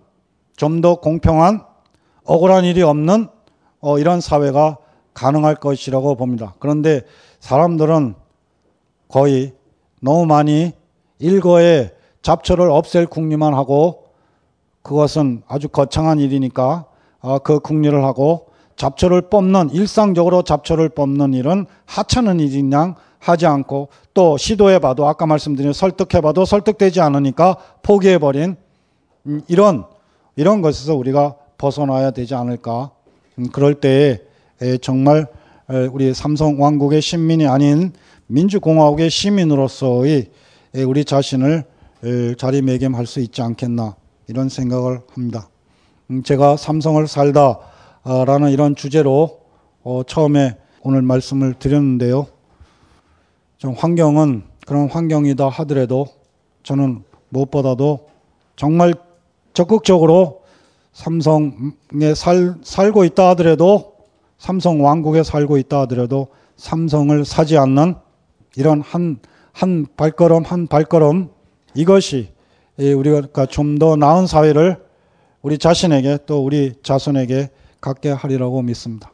Speaker 5: 좀 더 공평한 억울한 일이 없는 어, 이런 사회가 가능할 것이라고 봅니다. 그런데 사람들은 거의 너무 많이 일거에 잡초를 없앨 궁리만 하고 그것은 아주 거창한 일이니까 어, 그 궁리를 하고 잡초를 뽑는 일상적으로 잡초를 뽑는 일은 하찮은 일인 양 하지 않고 또 시도해봐도 아까 말씀드린 설득해봐도 설득되지 않으니까 포기해버린 음, 이런 이런 것에서 우리가 벗어나야 되지 않을까. 음, 그럴 때 정말 우리 삼성 왕국의 신민이 아닌 민주공화국의 시민으로서의 우리 자신을 자리매김할 수 있지 않겠나 이런 생각을 합니다. 음, 제가 삼성을 살다라는 아, 이런 주제로 어, 처음에 오늘 말씀을 드렸는데요. 좀 환경은 그런 환경이다 하더라도 저는 무엇보다도 정말 적극적으로 삼성에 살, 살고 있다 하더라도 삼성 왕국에 살고 있다 하더라도 삼성을 사지 않는 이런 한, 한 발걸음 한 발걸음 이것이 우리가 좀 더 나은 사회를 우리 자신에게 또 우리 자손에게 갖게 하리라고 믿습니다.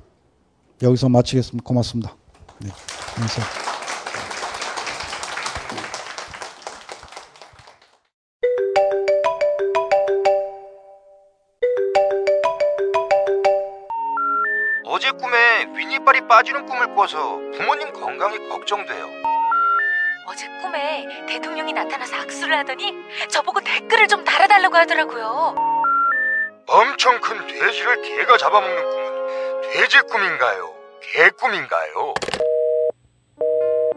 Speaker 5: 여기서 마치겠습니다. 고맙습니다. 네, 감사합니다.
Speaker 13: 이빨이 빠지는 꿈을 꿔서 부모님 건강이 걱정돼요.
Speaker 14: 어제 꿈에 대통령이 나타나서 악수를 하더니 저보고 댓글을 좀 달아달라고 하더라고요.
Speaker 15: 엄청 큰 돼지를 개가 잡아먹는 꿈은 돼지 꿈인가요? 개 꿈인가요?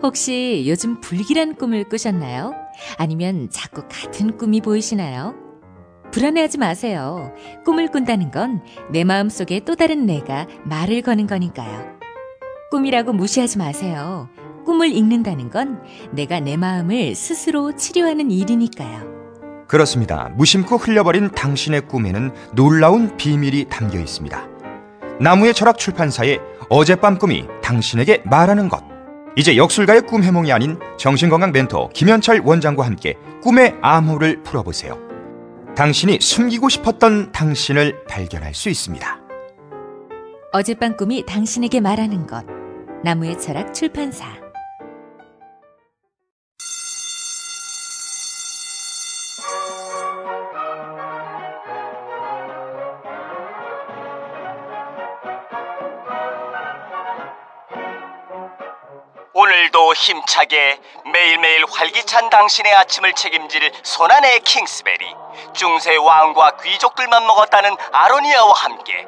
Speaker 16: 혹시 요즘 불길한 꿈을 꾸셨나요? 아니면 자꾸 같은 꿈이 보이시나요? 불안해하지 마세요. 꿈을 꾼다는 건 내 마음속에 또 다른 내가 말을 거는 거니까요. 꿈이라고 무시하지 마세요. 꿈을 읽는다는 건 내가 내 마음을 스스로 치료하는 일이니까요.
Speaker 17: 그렇습니다. 무심코 흘려버린 당신의 꿈에는 놀라운 비밀이 담겨 있습니다. 나무의 철학 출판사의 어젯밤 꿈이 당신에게 말하는 것. 이제 역술가의 꿈 해몽이 아닌 정신건강 멘토 김현철 원장과 함께 꿈의 암호를 풀어보세요. 당신이 숨기고 싶었던 당신을 발견할 수 있습니다.
Speaker 16: 어젯밤 꿈이 당신에게 말하는 것. 나무의 철학 출판사
Speaker 18: 오늘도 힘차게 매일매일 활기찬 당신의 아침을 책임질 손안의 킹스베리 중세 왕과 귀족들만 먹었다는 아로니아와 함께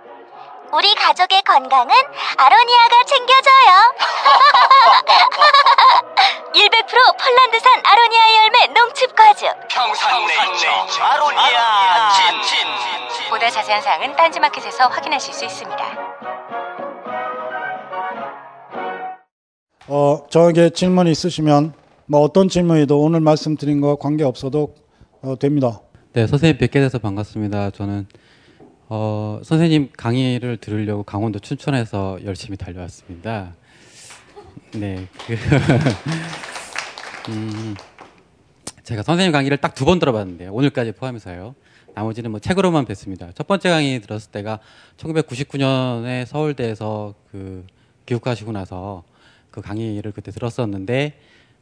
Speaker 19: 우리 가족의 건강은 아로니아가 챙겨줘요. 100% [laughs] 폴란드산 아로니아 열매 농축 과즙. 평산네이처 아로니아 진. 진. 보다 자세한 사항은 딴지마켓에서 확인하실 수 있습니다.
Speaker 5: 어, 저에게 질문 있으시면 뭐 어떤 질문이든 오늘 말씀드린 거 관계 없어도 어, 됩니다.
Speaker 20: 네, 선생님 뵙게 돼서 반갑습니다. 저는 어, 선생님 강의를 들으려고 강원도 춘천에서 열심히 달려왔습니다. 네. 그, [laughs] 음, 제가 선생님 강의를 딱 두 번 들어봤는데요. 오늘까지 포함해서요. 나머지는 뭐 책으로만 뵀습니다. 첫 번째 강의 들었을 때가 1999년에 서울대에서 그 기숙하시고 나서 그 강의를 그때 들었었는데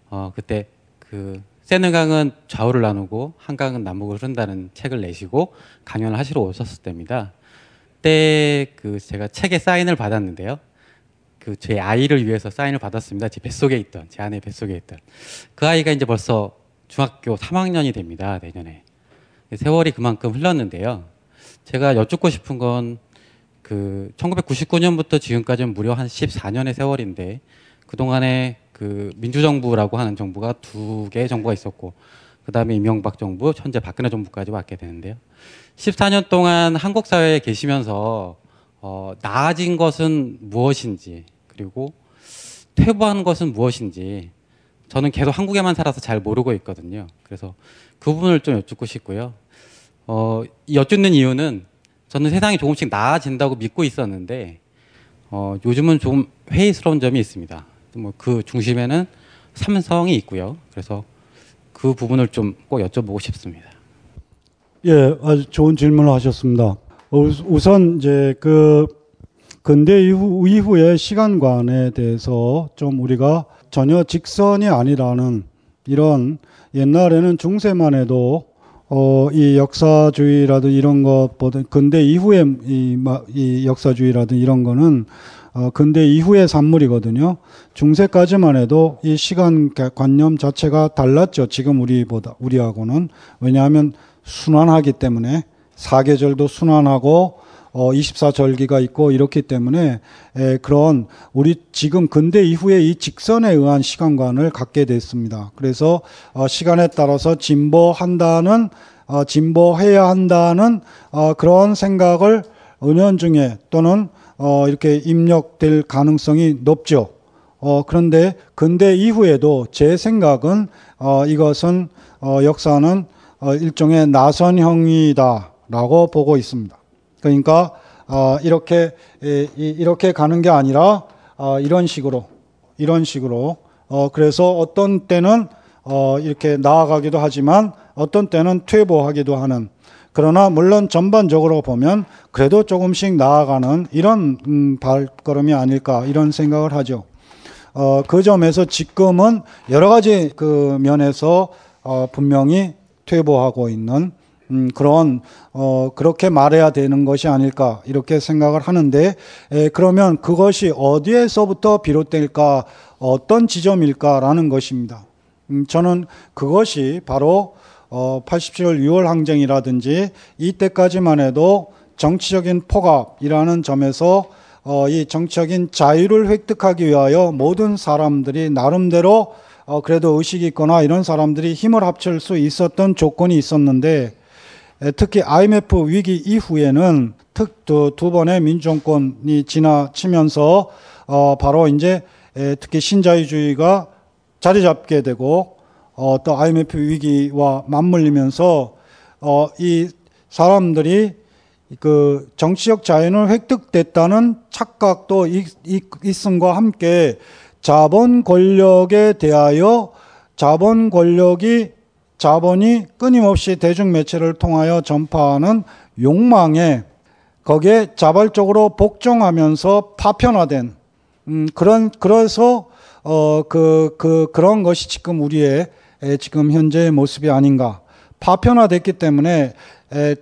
Speaker 20: 어 그때 그 세느강은 좌우를 나누고 한강은 남북을 흐른다는 책을 내시고 강연을 하시러 오셨을 때입니다. 때그 제가 책에 사인을 받았는데요. 그 제 아이를 위해서 사인을 받았습니다. 제 뱃속에 있던 제 아내 뱃속에 있던 그 아이가 이제 벌써 중학교 3학년이 됩니다. 내년에 세월이 그만큼 흘렀는데요. 제가 여쭙고 싶은 건 그 1999년부터 지금까지는 무려 한 14년의 세월인데 그동안에 그 민주정부라고 하는 정부가 두 개의 정부가 있었고 그다음에 이명박 정부, 현재 박근혜 정부까지 왔게 되는데요. 14년 동안 한국 사회에 계시면서 어, 나아진 것은 무엇인지 그리고 퇴보한 것은 무엇인지 저는 계속 한국에만 살아서 잘 모르고 있거든요. 그래서 그 부분을 좀 여쭙고 싶고요. 어, 여쭙는 이유는 저는 세상이 조금씩 나아진다고 믿고 있었는데 어, 요즘은 좀 회의스러운 점이 있습니다. 뭐그 중심에는 삼성이 있고요. 그래서 그 부분을 좀 꼭 여쭤보고 싶습니다.
Speaker 5: 예, 아주 좋은 질문을 하셨습니다. 우선 이제 그 근대 이후, 이후의 시간관에 대해서 좀 우리가 전혀 직선이 아니라는 이런 옛날에는 중세만 해도 어, 이 역사주의라든 이런 것보다 근대 이후의 이, 이 역사주의라든 이런 거는 어, 근대 이후의 산물이거든요. 중세까지만 해도 이 시간 관념 자체가 달랐죠. 지금 우리보다, 우리하고는. 왜냐하면 순환하기 때문에 사계절도 순환하고 어, 24절기가 있고 이렇기 때문에 에, 그런 우리 지금 근대 이후에 이 직선에 의한 시간관을 갖게 됐습니다. 그래서 어, 시간에 따라서 진보한다는 어, 진보해야 한다는 어, 그런 생각을 은연중에 또는 어, 이렇게 입력될 가능성이 높죠. 어, 그런데 근대 이후에도 제 생각은 어, 이것은 어, 역사는 어, 일종의 나선형이다라고 보고 있습니다. 그러니까 어, 이렇게 에, 이, 이렇게 가는 게 아니라 어, 이런 식으로 이런 식으로 어, 그래서 어떤 때는 어, 이렇게 나아가기도 하지만 어떤 때는 퇴보하기도 하는 그러나 물론 전반적으로 보면 그래도 조금씩 나아가는 이런 음, 발걸음이 아닐까 이런 생각을 하죠. 어, 그 점에서 지금은 여러 가지 그 면에서 어, 분명히 퇴보하고 있는 음, 그런 어, 그렇게 말해야 되는 것이 아닐까 이렇게 생각을 하는데 에, 그러면 그것이 어디에서부터 비롯될까 어떤 지점일까라는 것입니다. 음, 저는 그것이 바로 어, 87월 6월 항쟁이라든지 이때까지만 해도 정치적인 포갑이라는 점에서 어, 이 정치적인 자유를 획득하기 위하여 모든 사람들이 나름대로 어, 그래도 의식이 있거나 이런 사람들이 힘을 합칠 수 있었던 조건이 있었는데 에, 특히 IMF 위기 이후에는 특두 두 번의 민정권이 지나치면서 어, 바로 이제 에, 특히 신자유주의가 자리 잡게 되고 어, 또 IMF 위기와 맞물리면서 어, 이 사람들이 그 정치적 자유는 획득됐다는 착각도 있음과 함께 자본 권력에 대하여 자본 권력이 자본이 끊임없이 대중 매체를 통하여 전파하는 욕망에 거기에 자발적으로 복종하면서 파편화된 음, 그런 그래서 어그그 그, 그런 것이 지금 우리의 지금 현재의 모습이 아닌가. 파편화됐기 때문에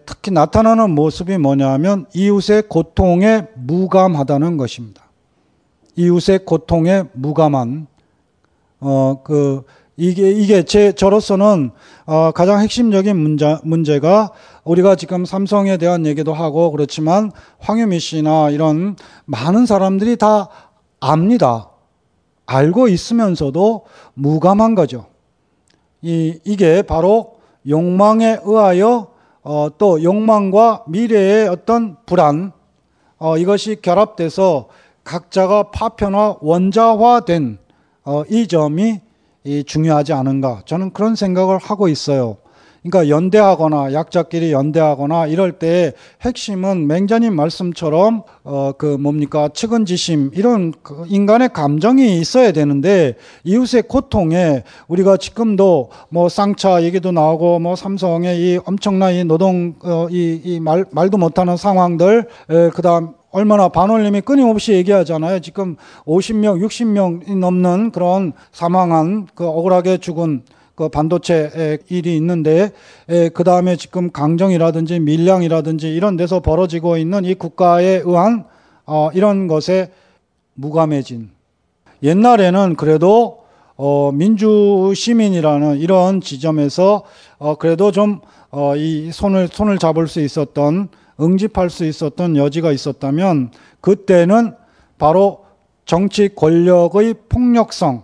Speaker 5: 특히 나타나는 모습이 뭐냐면 이웃의 고통에 무감하다는 것입니다. 이웃의 고통에 무감한 어 그 이게 이게 제 저로서는 어, 가장 핵심적인 문제 문제가 우리가 지금 삼성에 대한 얘기도 하고 그렇지만 황유미 씨나 이런 많은 사람들이 다 압니다. 알고 있으면서도 무감한 거죠. 이, 이게 바로 욕망에 의하여 어, 또 욕망과 미래의 어떤 불안 어, 이것이 결합돼서 각자가 파편화 원자화된 어, 이 점이 이 중요하지 않은가 저는 그런 생각을 하고 있어요. 그러니까 연대하거나 약자끼리 연대하거나 이럴 때 핵심은 맹자님 말씀처럼 어 그 뭡니까 측은지심 이런 그 인간의 감정이 있어야 되는데 이웃의 고통에 우리가 지금도 뭐 쌍차 얘기도 나오고 뭐 삼성의 이 엄청난 이 노동 어 이말 이 말도 못하는 상황들 에, 그다음 얼마나 반올림이 끊임없이 얘기하잖아요. 지금 50명, 60명이 넘는 그런 사망한 그 억울하게 죽은 그 반도체 일이 있는데 그 다음에 지금 강정이라든지 밀양이라든지 이런 데서 벌어지고 있는 이 국가에 의한 어, 이런 것에 무감해진 옛날에는 그래도 어, 민주 시민이라는 이런 지점에서 어, 그래도 좀이 어, 손을 손을 잡을 수 있었던 응집할 수 있었던 여지가 있었다면 그때는 바로 정치 권력의 폭력성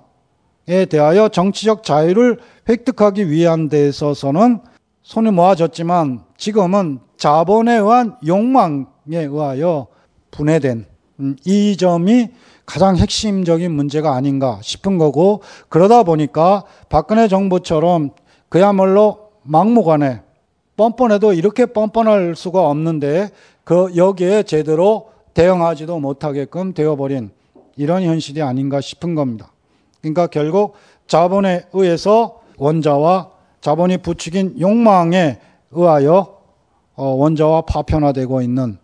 Speaker 5: 에 대하여 정치적 자유를 획득하기 위한 데 있어서는 손이 모아졌지만 지금은 자본에 의한 욕망에 의하여 분해된 음, 이 점이 가장 핵심적인 문제가 아닌가 싶은 거고 그러다 보니까 박근혜 정부처럼 그야말로 막무가내 뻔뻔해도 이렇게 뻔뻔할 수가 없는데 그 여기에 제대로 대응하지도 못하게끔 되어버린 이런 현실이 아닌가 싶은 겁니다. 그러니까 결국 자본에 의해서 원자와 자본이 부추긴 욕망에 의하여 어, 원자와 파편화되고 있는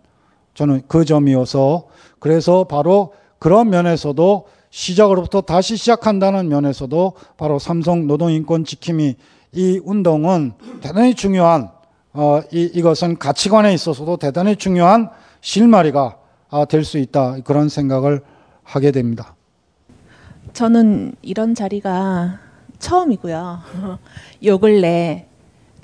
Speaker 5: 저는 그 점이어서 그래서 바로 그런 면에서도 시작으로부터 다시 시작한다는 면에서도 바로 삼성 노동인권 지킴이 이 운동은 대단히 중요한 어, 이, 것은 가치관에 있어서도 대단히 중요한 실마리가 아, 될수 있다 그런 생각을 하게 됩니다.
Speaker 21: 저는 이런 자리가 처음이고요. 요 [laughs] 근래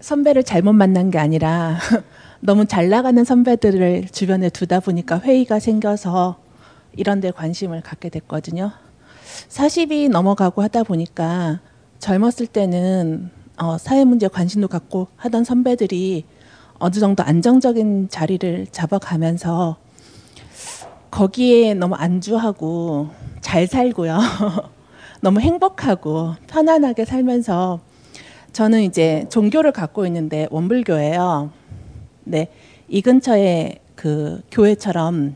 Speaker 21: 선배를 잘못 만난 게 아니라 [laughs] 너무 잘 나가는 선배들을 주변에 두다 보니까 회의가 생겨서 이런 데 관심을 갖게 됐거든요. 40이 넘어가고 하다 보니까 젊었을 때는 어, 사회 문제 관심도 갖고 하던 선배들이 어느 정도 안정적인 자리를 잡아가면서 거기에 너무 안주하고 잘 살고요. [laughs] 너무 행복하고 편안하게 살면서 저는 이제 종교를 갖고 있는데 원불교예요. 네, 이 근처에 그 교회처럼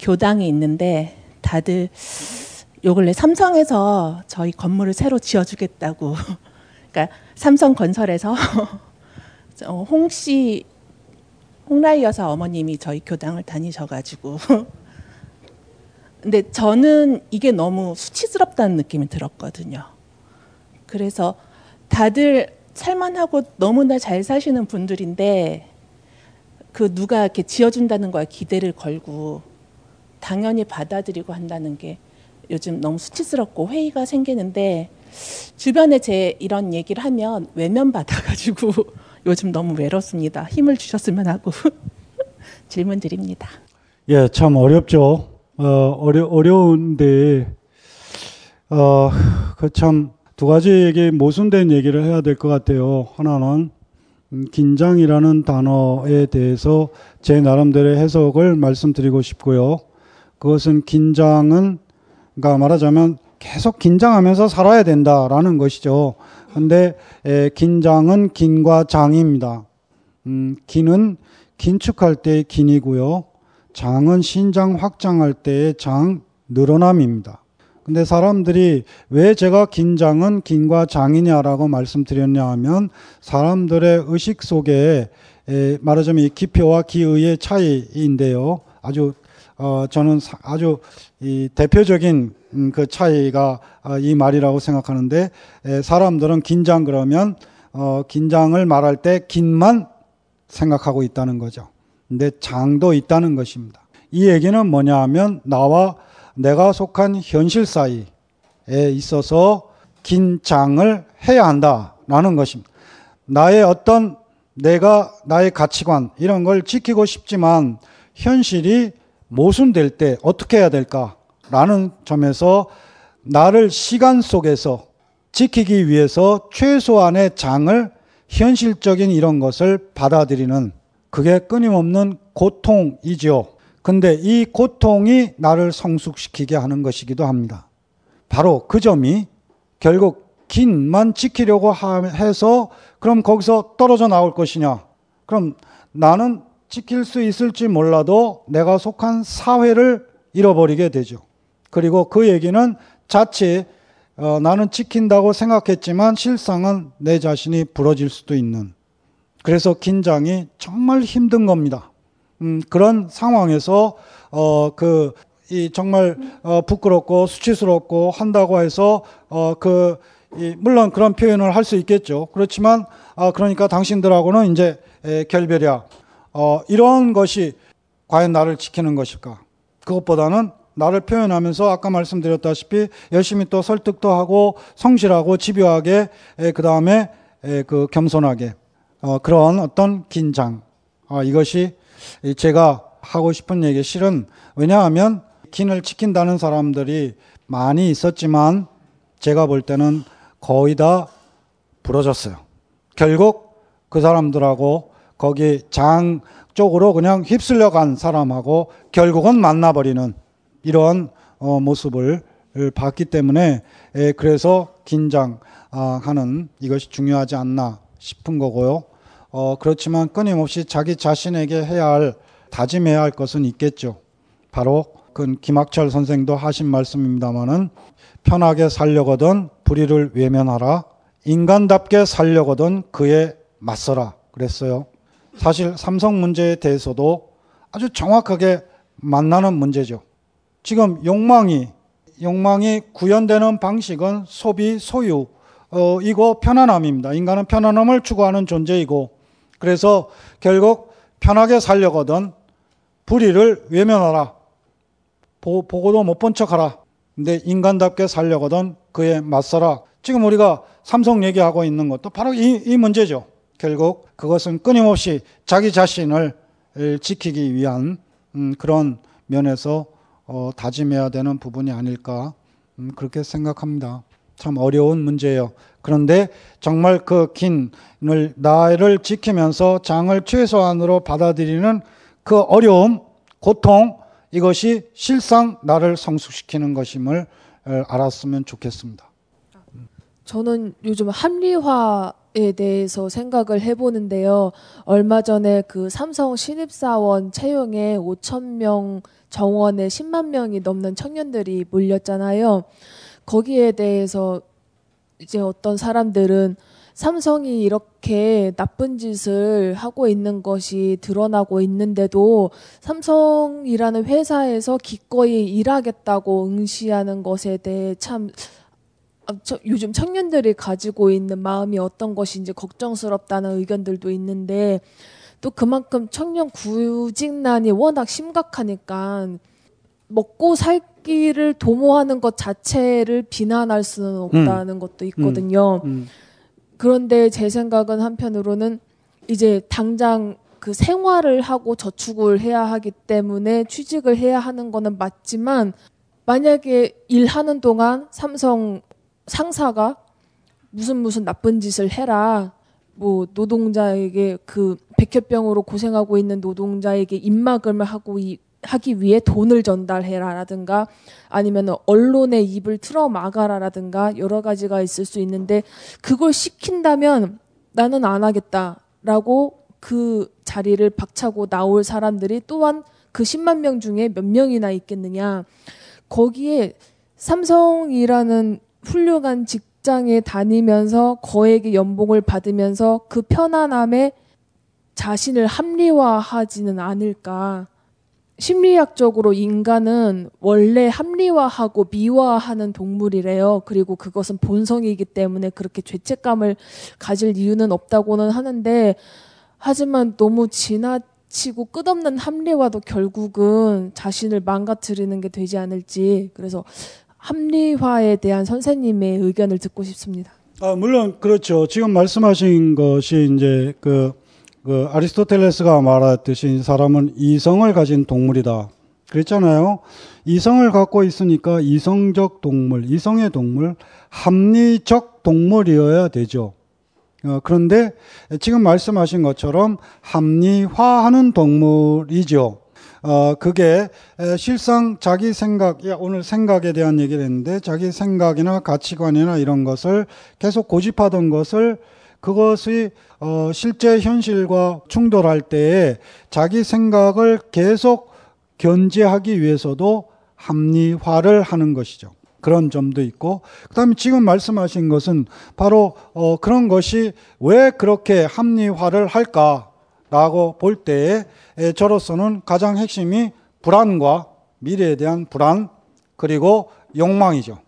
Speaker 21: 교당이 있는데 다들 요 근래 삼성에서 저희 건물을 새로 지어주겠다고 [laughs] 그러니까 삼성 건설에서 [laughs] 어, 홍씨 홍라이 여사 어머님이 저희 교당을 다니셔가지고 근데 저는 이게 너무 수치스럽다는 느낌이 들었거든요. 그래서 다들 살만하고 너무나 잘 사시는 분들인데 그 누가 이렇게 지어준다는 거에 기대를 걸고 당연히 받아들이고 한다는 게 요즘 너무 수치스럽고 회의가 생기는데 주변에 제 이런 얘기를 하면 외면 받아가지고 [laughs] 요즘 너무 외롭습니다. 힘을 주셨으면 하고 [laughs] 질문 드립니다.
Speaker 5: 예, 참 어렵죠. 어, 려 어려운데, 어, 그 참, 두 가지 얘기, 모순된 얘기를 해야 될 것 같아요. 하나는, 음, 긴장이라는 단어에 대해서 제 나름대로의 해석을 말씀드리고 싶고요. 그것은 긴장은, 그러니까 말하자면 계속 긴장하면서 살아야 된다라는 것이죠. 근데, 에, 긴장은 긴과 장입니다. 음, 긴은 긴축할 때의 긴이고요. 장은 신장 확장할 때의 장 늘어남입니다. 근데 사람들이 왜 제가 긴장은 긴과 장이냐라고 말씀드렸냐 하면 사람들의 의식 속에 말하자면 이 기표와 기의의 차이인데요. 아주 어, 저는 아주 이 대표적인 음, 그 차이가 아, 이 말이라고 생각하는데 사람들은 긴장 그러면 어, 긴장을 말할 때 긴만 생각하고 있다는 거죠. 내 장도 있다는 것입니다. 이 얘기는 뭐냐 하면 나와 내가 속한 현실 사이에 있어서 긴 장을 해야 한다라는 것입니다. 나의 어떤 내가 나의 가치관 이런 걸 지키고 싶지만 현실이 모순될 때 어떻게 해야 될까라는 점에서 나를 시간 속에서 지키기 위해서 최소한의 장을 현실적인 이런 것을 받아들이는 그게 끊임없는 고통이지요. 근데 이 고통이 나를 성숙시키게 하는 것이기도 합니다. 바로 그 점이 결국 긴만 지키려고 해서 그럼 거기서 떨어져 나올 것이냐? 그럼 나는 지킬 수 있을지 몰라도 내가 속한 사회를 잃어버리게 되죠. 그리고 그 얘기는 자칫 어, 나는 지킨다고 생각했지만 실상은 내 자신이 부러질 수도 있는 그래서 긴장이 정말 힘든 겁니다. 음, 그런 상황에서 어, 그, 이 정말 어, 부끄럽고 수치스럽고 한다고 해서 어, 그, 이, 물론 그런 표현을 할 수 있겠죠. 그렇지만 아, 그러니까 당신들하고는 이제 에, 결별이야. 어, 이런 것이 과연 나를 지키는 것일까? 그것보다는 나를 표현하면서 아까 말씀드렸다시피 열심히 또 설득도 하고 성실하고 집요하게 그 다음에 그 겸손하게 어, 그런 어떤 긴장 어, 이것이 제가 하고 싶은 얘기 실은 왜냐하면 긴을 지킨다는 사람들이 많이 있었지만 제가 볼 때는 거의 다 부러졌어요. 결국 그 사람들하고 거기 장 쪽으로 그냥 휩쓸려 간 사람하고 결국은 만나버리는 이런 어, 모습을 봤기 때문에 에, 예, 그래서 긴장하는 아, 이것이 중요하지 않나 싶은 거고요. 어, 그렇지만 끊임없이 자기 자신에게 해야 할 다짐해야 할 것은 있겠죠. 바로 그 김학철 선생도 하신 말씀입니다마는 편하게 살려거든 불의를 외면하라 인간답게 살려거든 그에 맞서라 그랬어요. 사실 삼성 문제에 대해서도 아주 정확하게 만나는 문제죠. 지금 욕망이 욕망이 구현되는 방식은 소비 소유 어, 이고 편안함입니다. 인간은 편안함을 추구하는 존재이고 그래서 결국 편하게 살려거든 불의를 외면하라. 보, 보고도 못 본 척하라. 근데 인간답게 살려거든 그에 맞서라. 지금 우리가 삼성 얘기하고 있는 것도 바로 이, 이 문제죠. 결국 그것은 끊임없이 자기 자신을 지키기 위한 음, 그런 면에서 어, 다짐해야 되는 부분이 아닐까 음, 그렇게 생각합니다. 참 어려운 문제예요. 그런데 정말 그 긴을 나를 지키면서 장을 최소한으로 받아들이는 그 어려움, 고통 이것이 실상 나를 성숙시키는 것임을 알았으면 좋겠습니다.
Speaker 22: 저는 요즘 합리화에 대해서 생각을 해보는데요. 얼마 전에 그 삼성 신입사원 채용에 5천 명 정원에 10만 명이 넘는 청년들이 몰렸잖아요. 거기에 대해서 이제 어떤 사람들은 삼성이 이렇게 나쁜 짓을 하고 있는 것이 드러나고 있는데도 삼성이라는 회사에서 기꺼이 일하겠다고 응시하는 것에 대해 참 아, 요즘 청년들이 가지고 있는 마음이 어떤 것인지 걱정스럽다는 의견들도 있는데 또 그만큼 청년 구직난이 워낙 심각하니까 먹고 살기를 도모하는 것 자체를 비난할 수는 음. 없다는 음. 것도 있거든요. 음. 그런데 제 생각은 한편으로는 이제 당장 그 생활을 하고 저축을 해야 하기 때문에 취직을 해야 하는 거는 맞지만 만약에 일하는 동안 삼성 상사가 무슨 무슨 나쁜 짓을 해라. 뭐 노동자에게 그 백혈병으로 고생하고 있는 노동자에게 입막음을 하고 하기 위해 돈을 전달해라라든가 아니면 언론의 입을 틀어 막아라라든가 여러 가지가 있을 수 있는데 그걸 시킨다면 나는 안 하겠다라고 그 자리를 박차고 나올 사람들이 또한 그 10만 명 중에 몇 명이나 있겠느냐. 거기에 삼성이라는 훌륭한 직장에 다니면서 거액의 연봉을 받으면서 그 편안함에 자신을 합리화하지는 않을까. 심리학적으로 인간은 원래 합리화하고 미화하는 동물이래요. 그리고 그것은 본성이기 때문에 그렇게 죄책감을 가질 이유는 없다고는 하는데, 하지만 너무 지나치고 끝없는 합리화도 결국은 자신을 망가뜨리는 게 되지 않을지, 그래서 합리화에 대한 선생님의 의견을 듣고 싶습니다.
Speaker 5: 아, 물론 그렇죠. 지금 말씀하신 것이 이제 그그 아리스토텔레스가 말했듯이 사람은 이성을 가진 동물이다. 그랬잖아요. 이성을 갖고 있으니까 이성적 동물, 이성의 동물, 합리적 동물이어야 되죠. 어, 그런데 지금 말씀하신 것처럼 합리화하는 동물이죠. 어, 그게 실상 자기 생각, 오늘 생각에 대한 얘기를 했는데 자기 생각이나 가치관이나 이런 것을 계속 고집하던 것을 그것이 어, 실제 현실과 충돌할 때에 자기 생각을 계속 견제하기 위해서도 합리화를 하는 것이죠. 그런 점도 있고, 그 다음에 지금 말씀하신 것은 바로 어, 그런 것이 왜 그렇게 합리화를 할까라고 볼 때에 저로서는 가장 핵심이 불안과 미래에 대한 불안 그리고 욕망이죠.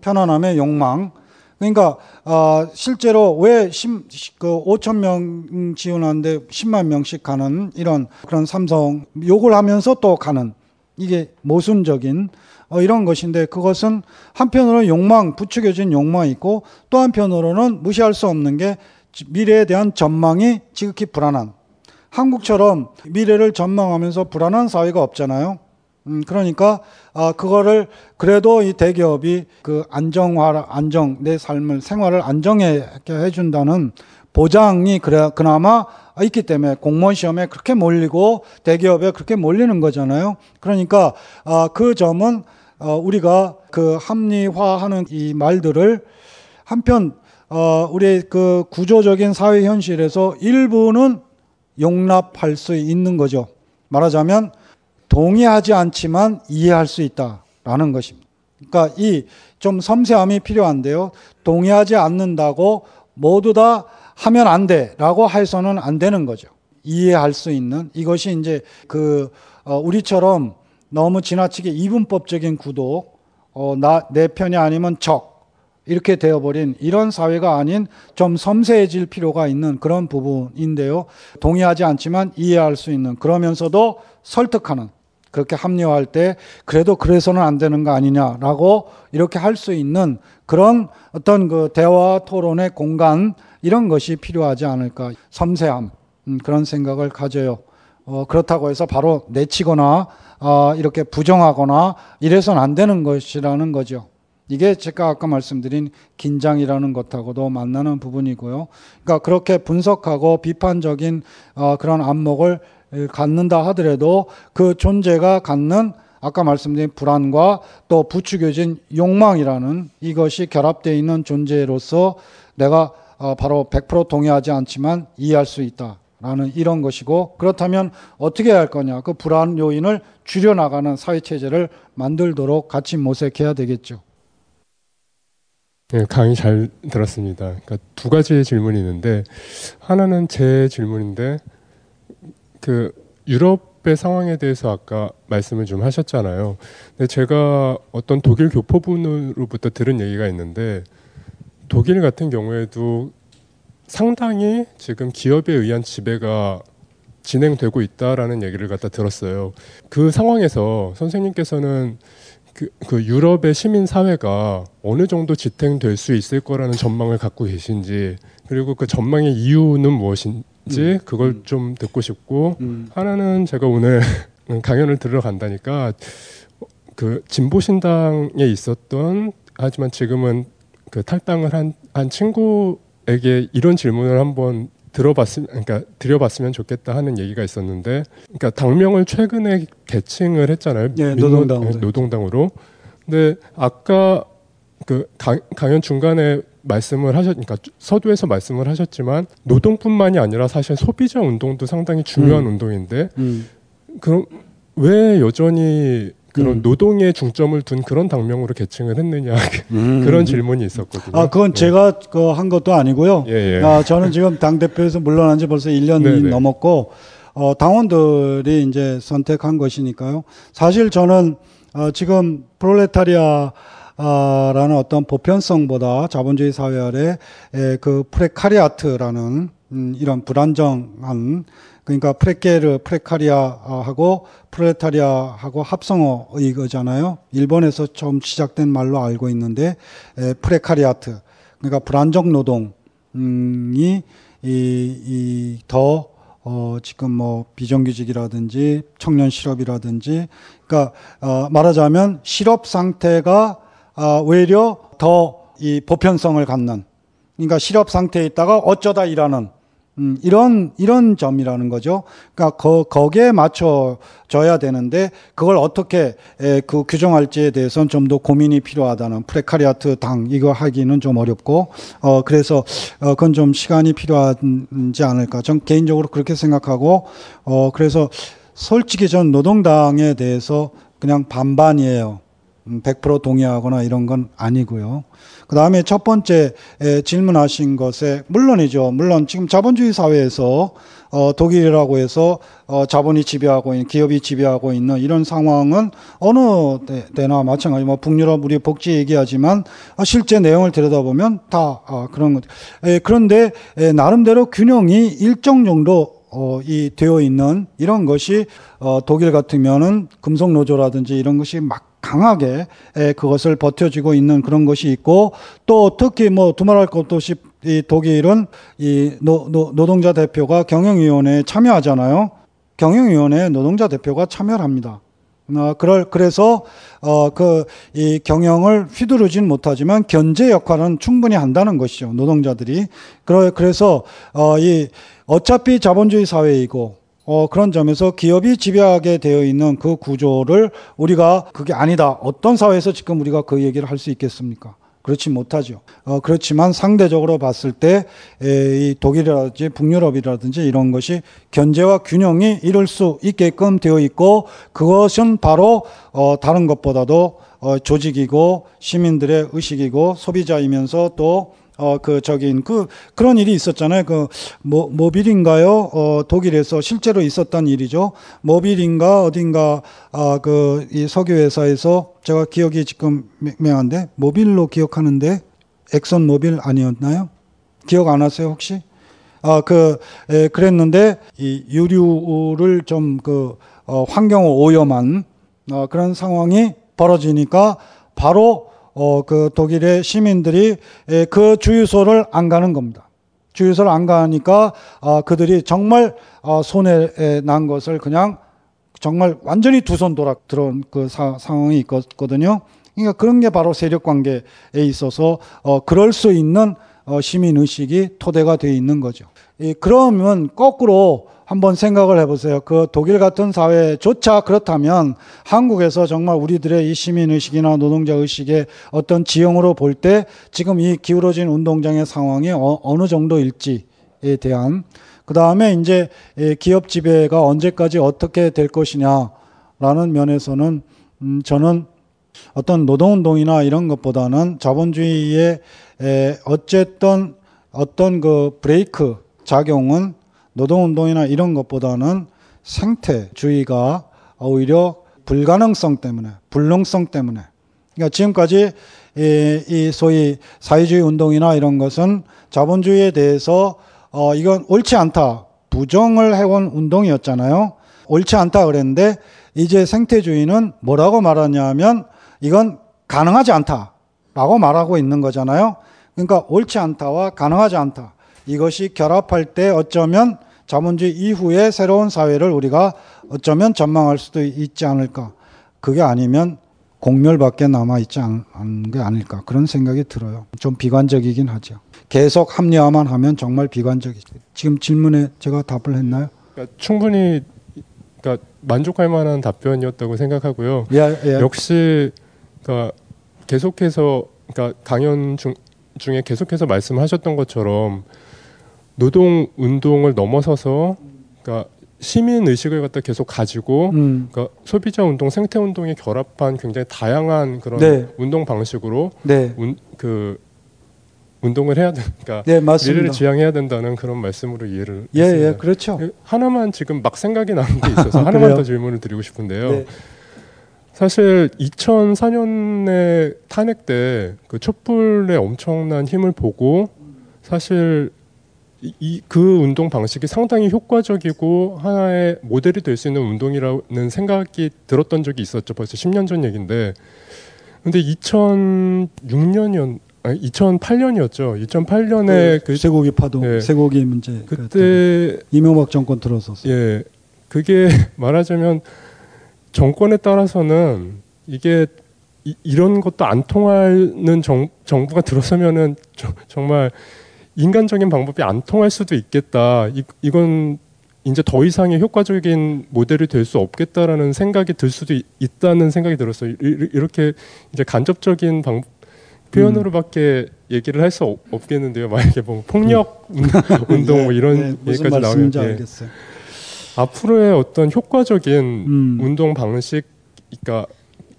Speaker 5: 편안함의 욕망 그러니까 어, 실제로 왜 10, 그 5천 명 지원하는데 10만 명씩 가는 이런 그런 삼성 욕을 하면서 또 가는 이게 모순적인 어, 이런 것인데 그것은 한편으로는 욕망 부추겨진 욕망이 있고 또 한편으로는 무시할 수 없는 게 미래에 대한 전망이 지극히 불안한 한국처럼 미래를 전망하면서 불안한 사회가 없잖아요. 음, 그러니까 아, 그거를 그래도 이 대기업이 그 안정화 안정 내 삶을 생활을 안정하게 해준다는 보장이 그래 그나마 있기 때문에 공무원 시험에 그렇게 몰리고 대기업에 그렇게 몰리는 거잖아요. 그러니까 아, 그 점은 어, 우리가 그 합리화하는 이 말들을 한편 어, 우리 그 구조적인 사회 현실에서 일부는 용납할 수 있는 거죠. 말하자면 동의하지 않지만 이해할 수 있다라는 것입니다. 그러니까 이 좀 섬세함이 필요한데요. 동의하지 않는다고 모두 다 하면 안 돼라고 해서는 안 되는 거죠. 이해할 수 있는 이것이 이제 그 어, 우리처럼 너무 지나치게 이분법적인 구독, 어, 나, 내 편이 아니면 적 이렇게 되어버린 이런 사회가 아닌 좀 섬세해질 필요가 있는 그런 부분인데요. 동의하지 않지만 이해할 수 있는 그러면서도 설득하는 그렇게 합리화할 때 그래도 그래서는 안 되는 거 아니냐라고 이렇게 할 수 있는 그런 어떤 그 대화 토론의 공간 이런 것이 필요하지 않을까 섬세함 음, 그런 생각을 가져요. 어, 그렇다고 해서 바로 내치거나 어, 이렇게 부정하거나 이래서는 안 되는 것이라는 거죠. 이게 제가 아까 말씀드린 긴장이라는 것하고도 만나는 부분이고요. 그러니까 그렇게 분석하고 비판적인 어, 그런 안목을 예, 갖는다 하더라도 그 존재가 갖는 아까 말씀드린 불안과 또 부추겨진 욕망이라는 이것이 결합되어 있는 존재로서 내가 어, 바로 100% 동의하지 않지만 이해할 수 있다라는 이런 것이고 그렇다면 어떻게 해야 할 거냐 그 불안 요인을 줄여나가는 사회체제를 만들도록 같이 모색해야 되겠죠.
Speaker 23: 네, 강의 잘 들었습니다. 그러니까 두 가지 질문이 있는데 하나는 제 질문인데 그 유럽의 상황에 대해서 아까 말씀을 좀 하셨잖아요. 근데 제가 어떤 독일 교포분으로부터 들은 얘기가 있는데 독일 같은 경우에도 상당히 지금 기업에 의한 지배가 진행되고 있다라는 얘기를 갖다 들었어요. 그 상황에서 선생님께서는 그, 그, 유럽의 시민 사회가 어느 정도 지탱될 수 있을 거라는 전망을 갖고 계신지 그리고 그 전망의 이유는 무엇인 음. 그걸 음. 좀 듣고 싶고 음. 하나는 제가 오늘 [laughs] 강연을 들으러 간다니까 그 진보신당에 있었던 하지만 지금은 그 탈당을 한, 한 친구에게 이런 질문을 한번 들어봤으면 그러니까 드려봤으면 좋겠다 하는 얘기가 있었는데 그러니까 당명을 최근에 개칭을 했잖아요 예, 네, 노동당 네, 노동당으로 근데 아까 그 강, 강연 중간에 말씀을 하셨니까 그러니까 서두에서 말씀을 하셨지만 노동뿐만이 아니라 사실 소비자 운동도 상당히 중요한 음. 운동인데 음. 그럼 왜 여전히 그런 음. 노동에 중점을 둔 그런 당명으로 계층을 했느냐 [laughs] 음. 그런 질문이 있었거든요.
Speaker 5: 아 그건 네. 제가 그 한 것도 아니고요. 예, 예. 아 저는 지금 당 대표에서 물러난 지 벌써 1년이 네네. 넘었고 어, 당원들이 이제 선택한 것이니까요. 사실 저는 어, 지금 프롤레타리아 라는 어떤 보편성보다 자본주의 사회 아래 그 프레카리아트라는 음, 이런 불안정한 그러니까 프레케르 프레카리아하고 프레타리아하고 합성어의 거잖아요. 일본에서 처음 시작된 말로 알고 있는데 프레카리아트 그러니까 불안정 노동이 이더 어, 지금 뭐 비정규직이라든지 청년 실업이라든지, 그러니까 어, 말하자면 실업 상태가 어, 오히려 더 이 보편성을 갖는 그러니까 실업 상태에 있다가 어쩌다 일하는 음, 이런 이런 점이라는 거죠. 그러니까 거, 거기에 맞춰져야 되는데 그걸 어떻게 에, 그 규정할지에 대해서는 좀 더 고민이 필요하다는 프레카리아트 당 이거 하기는 좀 어렵고 어 그래서 어 그건 좀 시간이 필요하지 않을까. 전 개인적으로 그렇게 생각하고 어 그래서 솔직히 전 노동당에 대해서 그냥 반반이에요. 100% 음, 동의하거나 이런 건 아니고요. 그 다음에 첫 번째 질문하신 것에, 물론이죠. 물론 지금 자본주의 사회에서 어, 독일이라고 해서 어, 자본이 지배하고 있는, 기업이 지배하고 있는 이런 상황은 어느 때, 나 마찬가지, 뭐 북유럽 우리 복지 얘기하지만 어, 실제 내용을 들여다보면 다 어, 그런 것. 에, 그런데 에, 나름대로 균형이 일정 정도 어, 이 되어 있는 이런 것이 어, 독일 같으면은 금속노조라든지 이런 것이 막 강하게 그것을 버텨주고 있는 그런 것이 있고 또 특히 뭐 두말할 것도 없이 이 독일은 이 노, 노, 노동자 대표가 경영위원회에 참여하잖아요. 경영위원회에 노동자 대표가 참여를 합니다. 어, 그럴, 그래서, 어, 그, 이 경영을 휘두르진 못하지만 견제 역할은 충분히 한다는 것이죠. 노동자들이. 그러, 그래서, 어, 이, 어차피 자본주의 사회이고, 어, 그런 점에서 기업이 지배하게 되어 있는 그 구조를 우리가 그게 아니다. 어떤 사회에서 지금 우리가 그 얘기를 할 수 있겠습니까? 그렇지 못하죠. 어, 그렇지만 상대적으로 봤을 때 에, 이 독일이라든지 북유럽이라든지 이런 것이 견제와 균형이 이룰 수 있게끔 되어 있고 그것은 바로 어, 다른 것보다도 어, 조직이고 시민들의 의식이고 소비자이면서 또 어그 저긴 그 그런 일이 있었잖아요. 그 모, 모빌인가요? 어 독일에서 실제로 있었던 일이죠. 모빌인가 어딘가 아 그 이 석유 회사에서 제가 기억이 지금 맹한데 모빌로 기억하는데 엑선 모빌 아니었나요? 기억 안 하세요 혹시? 아, 그, 에, 그랬는데, 이 유류를 좀 그, 어, 환경 오염한, 어, 그런 상황이 벌어지니까 바로 어, 그 독일의 시민들이 그 주유소를 안 가는 겁니다. 주유소를 안 가니까 어, 그들이 정말 어, 아, 손에난 것을 그냥 정말 완전히 두 손 돌아 들어온 그 사, 상황이 있거든요. 그러니까 그런 게 바로 세력 관계에 있어서 어, 그럴 수 있는 어, 시민 의식이 토대가 되어 있는 거죠. 예, 그러면 거꾸로 한번 생각을 해보세요. 그 독일 같은 사회조차 그렇다면 한국에서 정말 우리들의 이 시민의식이나 노동자의식의 어떤 지형으로 볼 때 지금 이 기울어진 운동장의 상황이 어, 어느 정도일지 에 대한 그 다음에 이제 기업 지배가 언제까지 어떻게 될 것이냐라는 면에서는 음 저는 어떤 노동운동이나 이런 것보다는 자본주의의 어쨌든 어떤 그 브레이크 작용은 노동운동이나 이런 것보다는 생태주의가 오히려 불가능성 때문에, 불능성 때문에. 그러니까 지금까지 이, 이 소위 사회주의 운동이나 이런 것은 자본주의에 대해서 어, 이건 옳지 않다. 부정을 해온 운동이었잖아요. 옳지 않다 그랬는데 이제 생태주의는 뭐라고 말하냐면 이건 가능하지 않다라고 말하고 있는 거잖아요. 그러니까 옳지 않다와 가능하지 않다. 이것이 결합할 때 어쩌면 자본주의 이후의 새로운 사회를 우리가 어쩌면 전망할 수도 있지 않을까. 그게 아니면 공멸밖에 남아 있지 않은 게 아닐까 그런 생각이 들어요. 좀 비관적이긴 하죠. 계속 합리화만 하면 정말 비관적이죠. 지금 질문에 제가 답을 했나요?
Speaker 23: 그러니까 충분히 그러니까 만족할 만한 답변이었다고 생각하고요. 예, 예. 역시 그러니까 계속해서 그러니까 강연 중, 중에 계속해서 말씀하셨던 것처럼 노동 운동을 넘어서서 그러니까 시민 의식을 갖다 계속 가지고 음. 그러니까 소비자 운동, 생태 운동이 결합한 굉장히 다양한 그런 네. 운동 방식으로 네. 운, 그 운동을 해야 되니까 그러니까 네, 미래를 지향해야 된다는 그런 말씀으로 이해를
Speaker 5: 예, 예, 그렇죠. 그
Speaker 23: 하나만 지금 막 생각이 나는 게 [laughs] 아, 있어서 하나만 더 질문을 드리고 싶은데요. 네. 사실 2004년에 탄핵 때 그 촛불의 엄청난 힘을 보고 사실 이그 운동 방식이 상당히 효과적이고 하나의 모델이 될 수 있는 운동이라는 생각이 들었던 적이 있었죠. 벌써 10년 전 얘긴데. 근데 2006년이었 아니 2008년이었죠.
Speaker 5: 2008년에 그, 쇠고기 파동, 예, 쇠고기 문제 그때 이명박 정권 들어섰어. 예,
Speaker 23: 그게 [laughs] 말하자면 정권에 따라서는 이게 이, 런 것도 안 통하는 정, 정부가 들어서면은 저, 정말 인간적인 방법이 안 통할 수도 있겠다. 이, 이건 이제 더 이상의 효과적인 모델이 될 수 없겠다라는 생각이 들 수도 있, 다는 생각이 들었어요. 이렇게 이제 간접적인 방, 표현으로밖에 음. 얘기를 할 수 없겠는데요. [laughs] 만약에 뭐 폭력 음. [laughs] 운동 뭐 이런 예, 얘기까지 나오면 예. 알겠어요. 앞으로의 어떤 효과적인 음. 운동 방식, 그러니까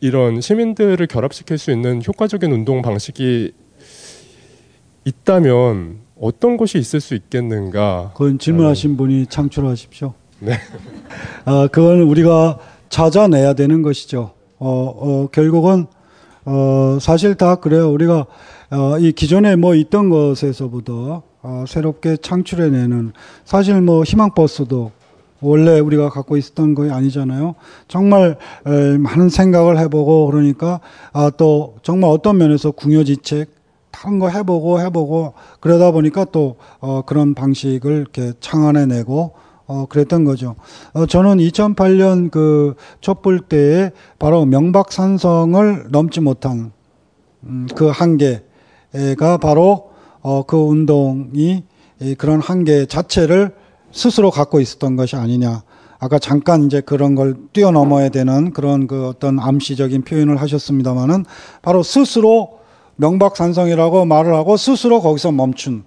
Speaker 23: 이런 시민들을 결합시킬 수 있는 효과적인 운동 방식이 있다면 어떤 것이 있을 수 있겠는가?
Speaker 5: 그건 질문하신 네. 분이 창출하십시오. 네. [laughs] 아, 그건 우리가 찾아내야 되는 것이죠. 어, 어 결국은 어, 사실 다 그래요. 우리가 어, 이 기존에 뭐 있던 것에서부터 어, 새롭게 창출해내는 사실 뭐 희망버스도 원래 우리가 갖고 있었던 거이 아니잖아요. 정말 에, 많은 생각을 해보고 그러니까 아, 또 정말 어떤 면에서 궁여지책 다른 거 해보고 해보고 그러다 보니까 또 어, 그런 방식을 이렇게 창안해내고 어, 그랬던 거죠. 어, 저는 2008년 그 촛불 때에 바로 명박산성을 넘지 못한 음, 그 한계가 바로 어, 그 운동이 그런 한계 자체를 스스로 갖고 있었던 것이 아니냐. 아까 잠깐 이제 그런 걸 뛰어넘어야 되는 그런 그 어떤 암시적인 표현을 하셨습니다만은 바로 스스로 명박산성이라고 말을 하고 스스로 거기서 멈춘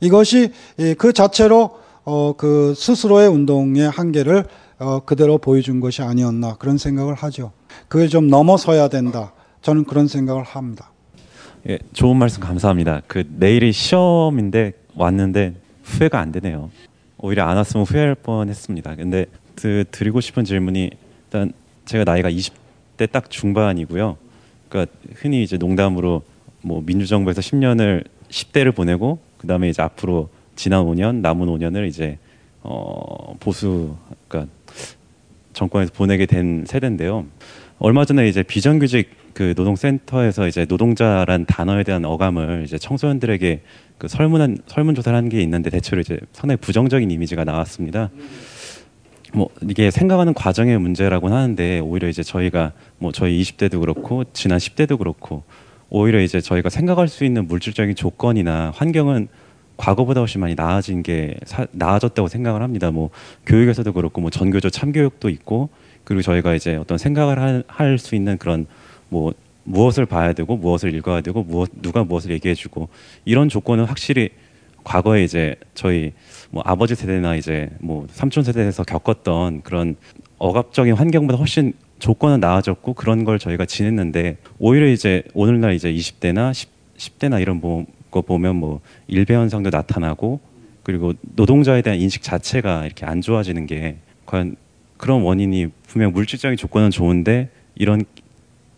Speaker 5: 이것이 그 자체로 어, 그 스스로의 운동의 한계를 어, 그대로 보여준 것이 아니었나 그런 생각을 하죠. 그게 좀 넘어서야 된다. 저는 그런 생각을 합니다.
Speaker 24: 예, 좋은 말씀 감사합니다. 그 내일이 시험인데 왔는데 후회가 안 되네요. 오히려 안 왔으면 후회할 뻔했습니다. 근데 드리고 싶은 질문이 일단 제가 나이가 20대 딱 중반이고요. 그러니까 흔히 이제 농담으로 뭐 민주정부에서 10년을 10대를 보내고 그다음에 이제 앞으로 지난 5년 남은 5년을 이제 어 보수 그러니까 정권에서 보내게 된 세대인데요. 얼마 전에 이제 비정규직 그 노동센터에서 이제 노동자란 단어에 대한 어감을 이제 청소년들에게 그 설문한 설문 조사를 한 게 있는데 대체로 이제 상당히 부정적인 이미지가 나왔습니다. 음. 뭐 이게 생각하는 과정의 문제라고는 하는데 오히려 이제 저희가 뭐 저희 20대도 그렇고 지난 10대도 그렇고 오히려 이제 저희가 생각할 수 있는 물질적인 조건이나 환경은 과거보다 훨씬 많이 나아진 게 사, 나아졌다고 생각을 합니다. 뭐 교육에서도 그렇고 뭐 전교조 참교육도 있고 그리고 저희가 이제 어떤 생각을 할 수 있는 그런 뭐 무엇을 봐야 되고 무엇을 읽어야 되고 무엇 누가 무엇을 얘기해주고 이런 조건은 확실히 과거에 이제 저희 뭐 아버지 세대나 이제 뭐 삼촌 세대에서 겪었던 그런 억압적인 환경보다 훨씬 조건은 나아졌고 그런 걸 저희가 지냈는데 오히려 이제 오늘날 이제 20대나 10, 대나 이런 거 보면 뭐 일배 현상도 나타나고 그리고 노동자에 대한 인식 자체가 이렇게 안 좋아지는 게 과연 그런 원인이 분명 물질적인 조건은 좋은데 이런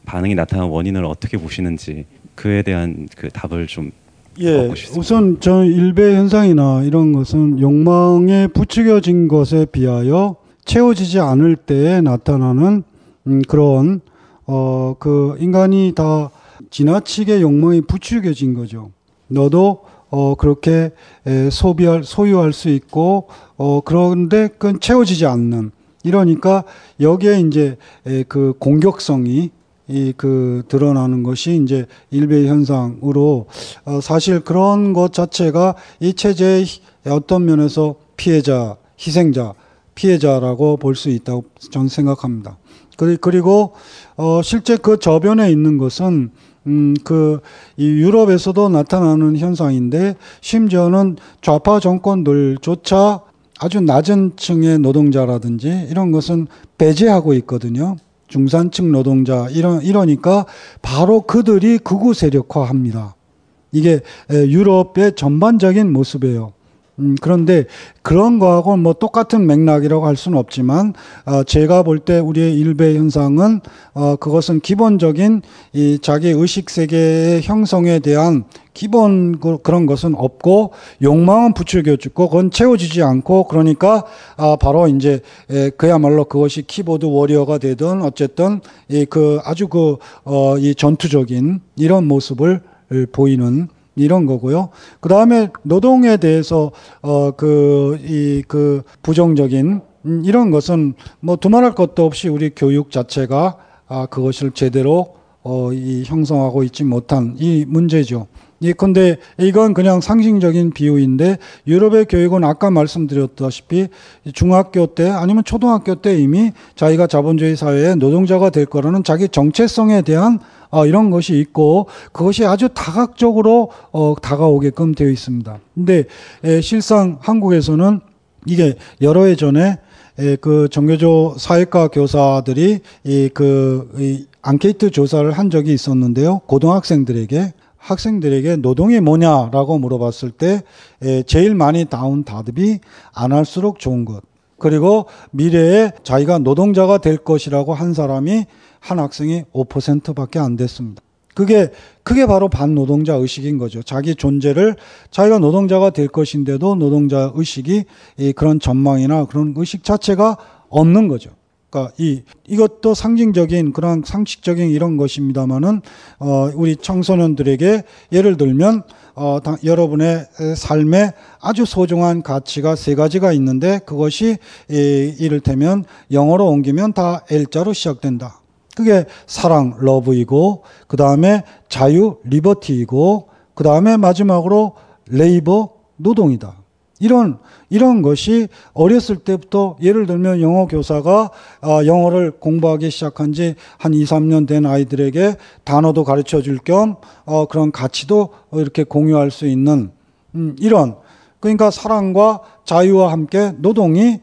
Speaker 24: 반응이 나타난 원인을 어떻게 보시는지 그에 대한 그 답을 좀 예,
Speaker 5: 우선 저 일배 현상이나 이런 것은 욕망에 부추겨진 것에 비하여 채워지지 않을 때에 나타나는 음, 그런 어그 인간이 다 지나치게 욕망이 부추겨진 거죠. 너도 어 그렇게 에, 소비할 소유할 수 있고 어 그런데 그건 채워지지 않는 이러니까 여기에 이제 에, 그 공격성이 이그 드러나는 것이 이제 일베 현상으로 어 사실 그런 것 자체가 이 체제의 어떤 면에서 피해자, 희생자, 피해자라고 볼 수 있다고 저는 생각합니다. 그, 그리고 어 실제 그 저변에 있는 것은 음, 그, 이 유럽에서도 나타나는 현상인데, 심지어는 좌파 정권들조차 아주 낮은 층의 노동자라든지 이런 것은 배제하고 있거든요. 중산층 노동자 이런 이러니까 바로 그들이 극우 세력화합니다. 이게 유럽의 전반적인 모습이에요. 음, 그런데 그런 거하고 뭐 똑같은 맥락이라고 할 수는 없지만 어, 제가 볼 때 우리의 일배 현상은 어, 그것은 기본적인 이 자기 의식 세계의 형성에 대한 기본 그, 그런 것은 없고 욕망은 부추겨주고 그건 채워지지 않고 그러니까 아 바로 이제 그야말로 그것이 키보드 워리어가 되든 어쨌든 이그 아주 그어이 전투적인 이런 모습을 보이는 이런 거고요. 그 다음에 노동에 대해서 어그 이그 그 부정적인 음, 이런 것은 뭐 두말할 것도 없이 우리 교육 자체가 아 그것을 제대로 어이 형성하고 있지 못한 이 문제죠. 예 근데 이건 그냥 상징적인 비유인데 유럽의 교육은 아까 말씀드렸다시피 중학교 때 아니면 초등학교 때 이미 자기가 자본주의 사회의 노동자가 될 거라는 자기 정체성에 대한 어, 이런 것이 있고 그것이 아주 다각적으로 어, 다가오게끔 되어 있습니다. 근데 에, 예, 실상 한국에서는 이게 여러 해 전에 에, 예, 그 정교조 사회과 교사들이 이그 이, 앙케이트 조사를 한 적이 있었는데요. 고등학생들에게 학생들에게 노동이 뭐냐라고 물어봤을 때 제일 많이 나온 답이 안 할수록 좋은 것. 그리고 미래에 자기가 노동자가 될 것이라고 한 사람이 한 학생이 5%밖에 안 됐습니다. 그게 그게 바로 반노동자 의식인 거죠. 자기 존재를 자기가 노동자가 될 것인데도 노동자 의식이 그런 전망이나 그런 의식 자체가 없는 거죠. 그러니까 이 이것도 상징적인 그런 상식적인 이런 것입니다만은 어, 우리 청소년들에게 예를 들면 어, 당, 여러분의 삶에 아주 소중한 가치가 세 가지가 있는데 그것이 이, 이를테면 영어로 옮기면 다 L자로 시작된다. 그게 사랑 러브이고 그 다음에 자유 리버티이고 그 다음에 마지막으로 레이버 노동이다. 이런 이런 것이 어렸을 때부터 예를 들면 영어 교사가 어, 영어를 공부하기 시작한 지 한 2, 3년 된 아이들에게 단어도 가르쳐 줄겸 어, 그런 가치도 이렇게 공유할 수 있는 음, 이런 그러니까 사랑과 자유와 함께 노동이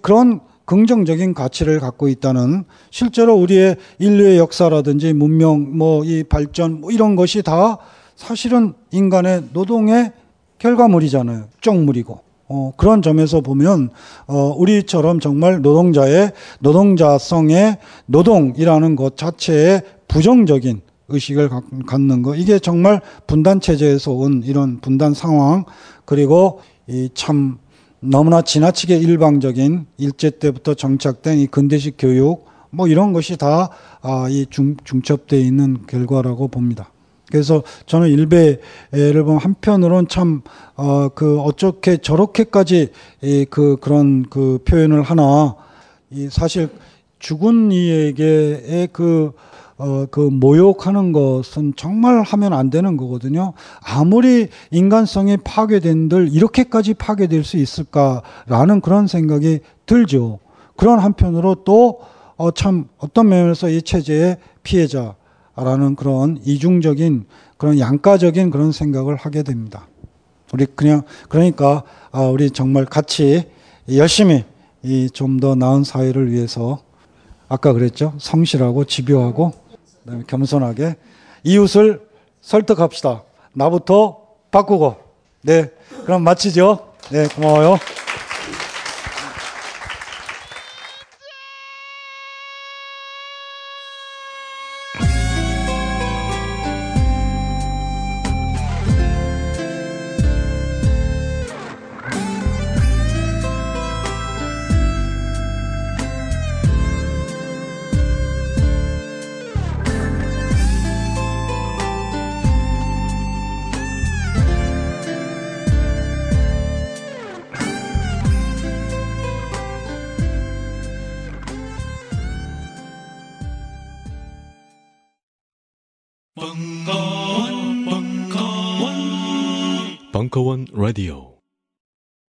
Speaker 5: 그런 긍정적인 가치를 갖고 있다는 실제로 우리의 인류의 역사라든지 문명 뭐 이 발전 뭐 이런 것이 다 사실은 인간의 노동의 결과물이잖아요. 쪽물이고. 어, 그런 점에서 보면 어, 우리처럼 정말 노동자의 노동자성의 노동이라는 것 자체에 부정적인 의식을 갖는 거 이게 정말 분단 체제에서 온 이런 분단 상황 그리고 이 참 너무나 지나치게 일방적인 일제 때부터 정착된 이 근대식 교육 뭐 이런 것이 다 아, 이 중, 중첩돼 있는 결과라고 봅니다. 그래서 저는 일베를 보면 한편으론 참, 어, 그, 어떻게 저렇게까지 이, 그, 그런 그 표현을 하나, 이 사실 죽은 이에게의 그, 어, 그 모욕하는 것은 정말 하면 안 되는 거거든요. 아무리 인간성이 파괴된들 이렇게까지 파괴될 수 있을까라는 그런 생각이 들죠. 그런 한편으로 또, 어, 참, 어떤 면에서 이 체제의 피해자, 라는 그런 이중적인 그런 양가적인 그런 생각을 하게 됩니다. 우리 그냥 그러니까 아, 우리 정말 같이 열심히 좀 더 나은 사회를 위해서 아까 그랬죠 성실하고 집요하고 그다음에 겸손하게 이웃을 설득합시다. 나부터 바꾸고 네 그럼 마치죠. 네 고마워요.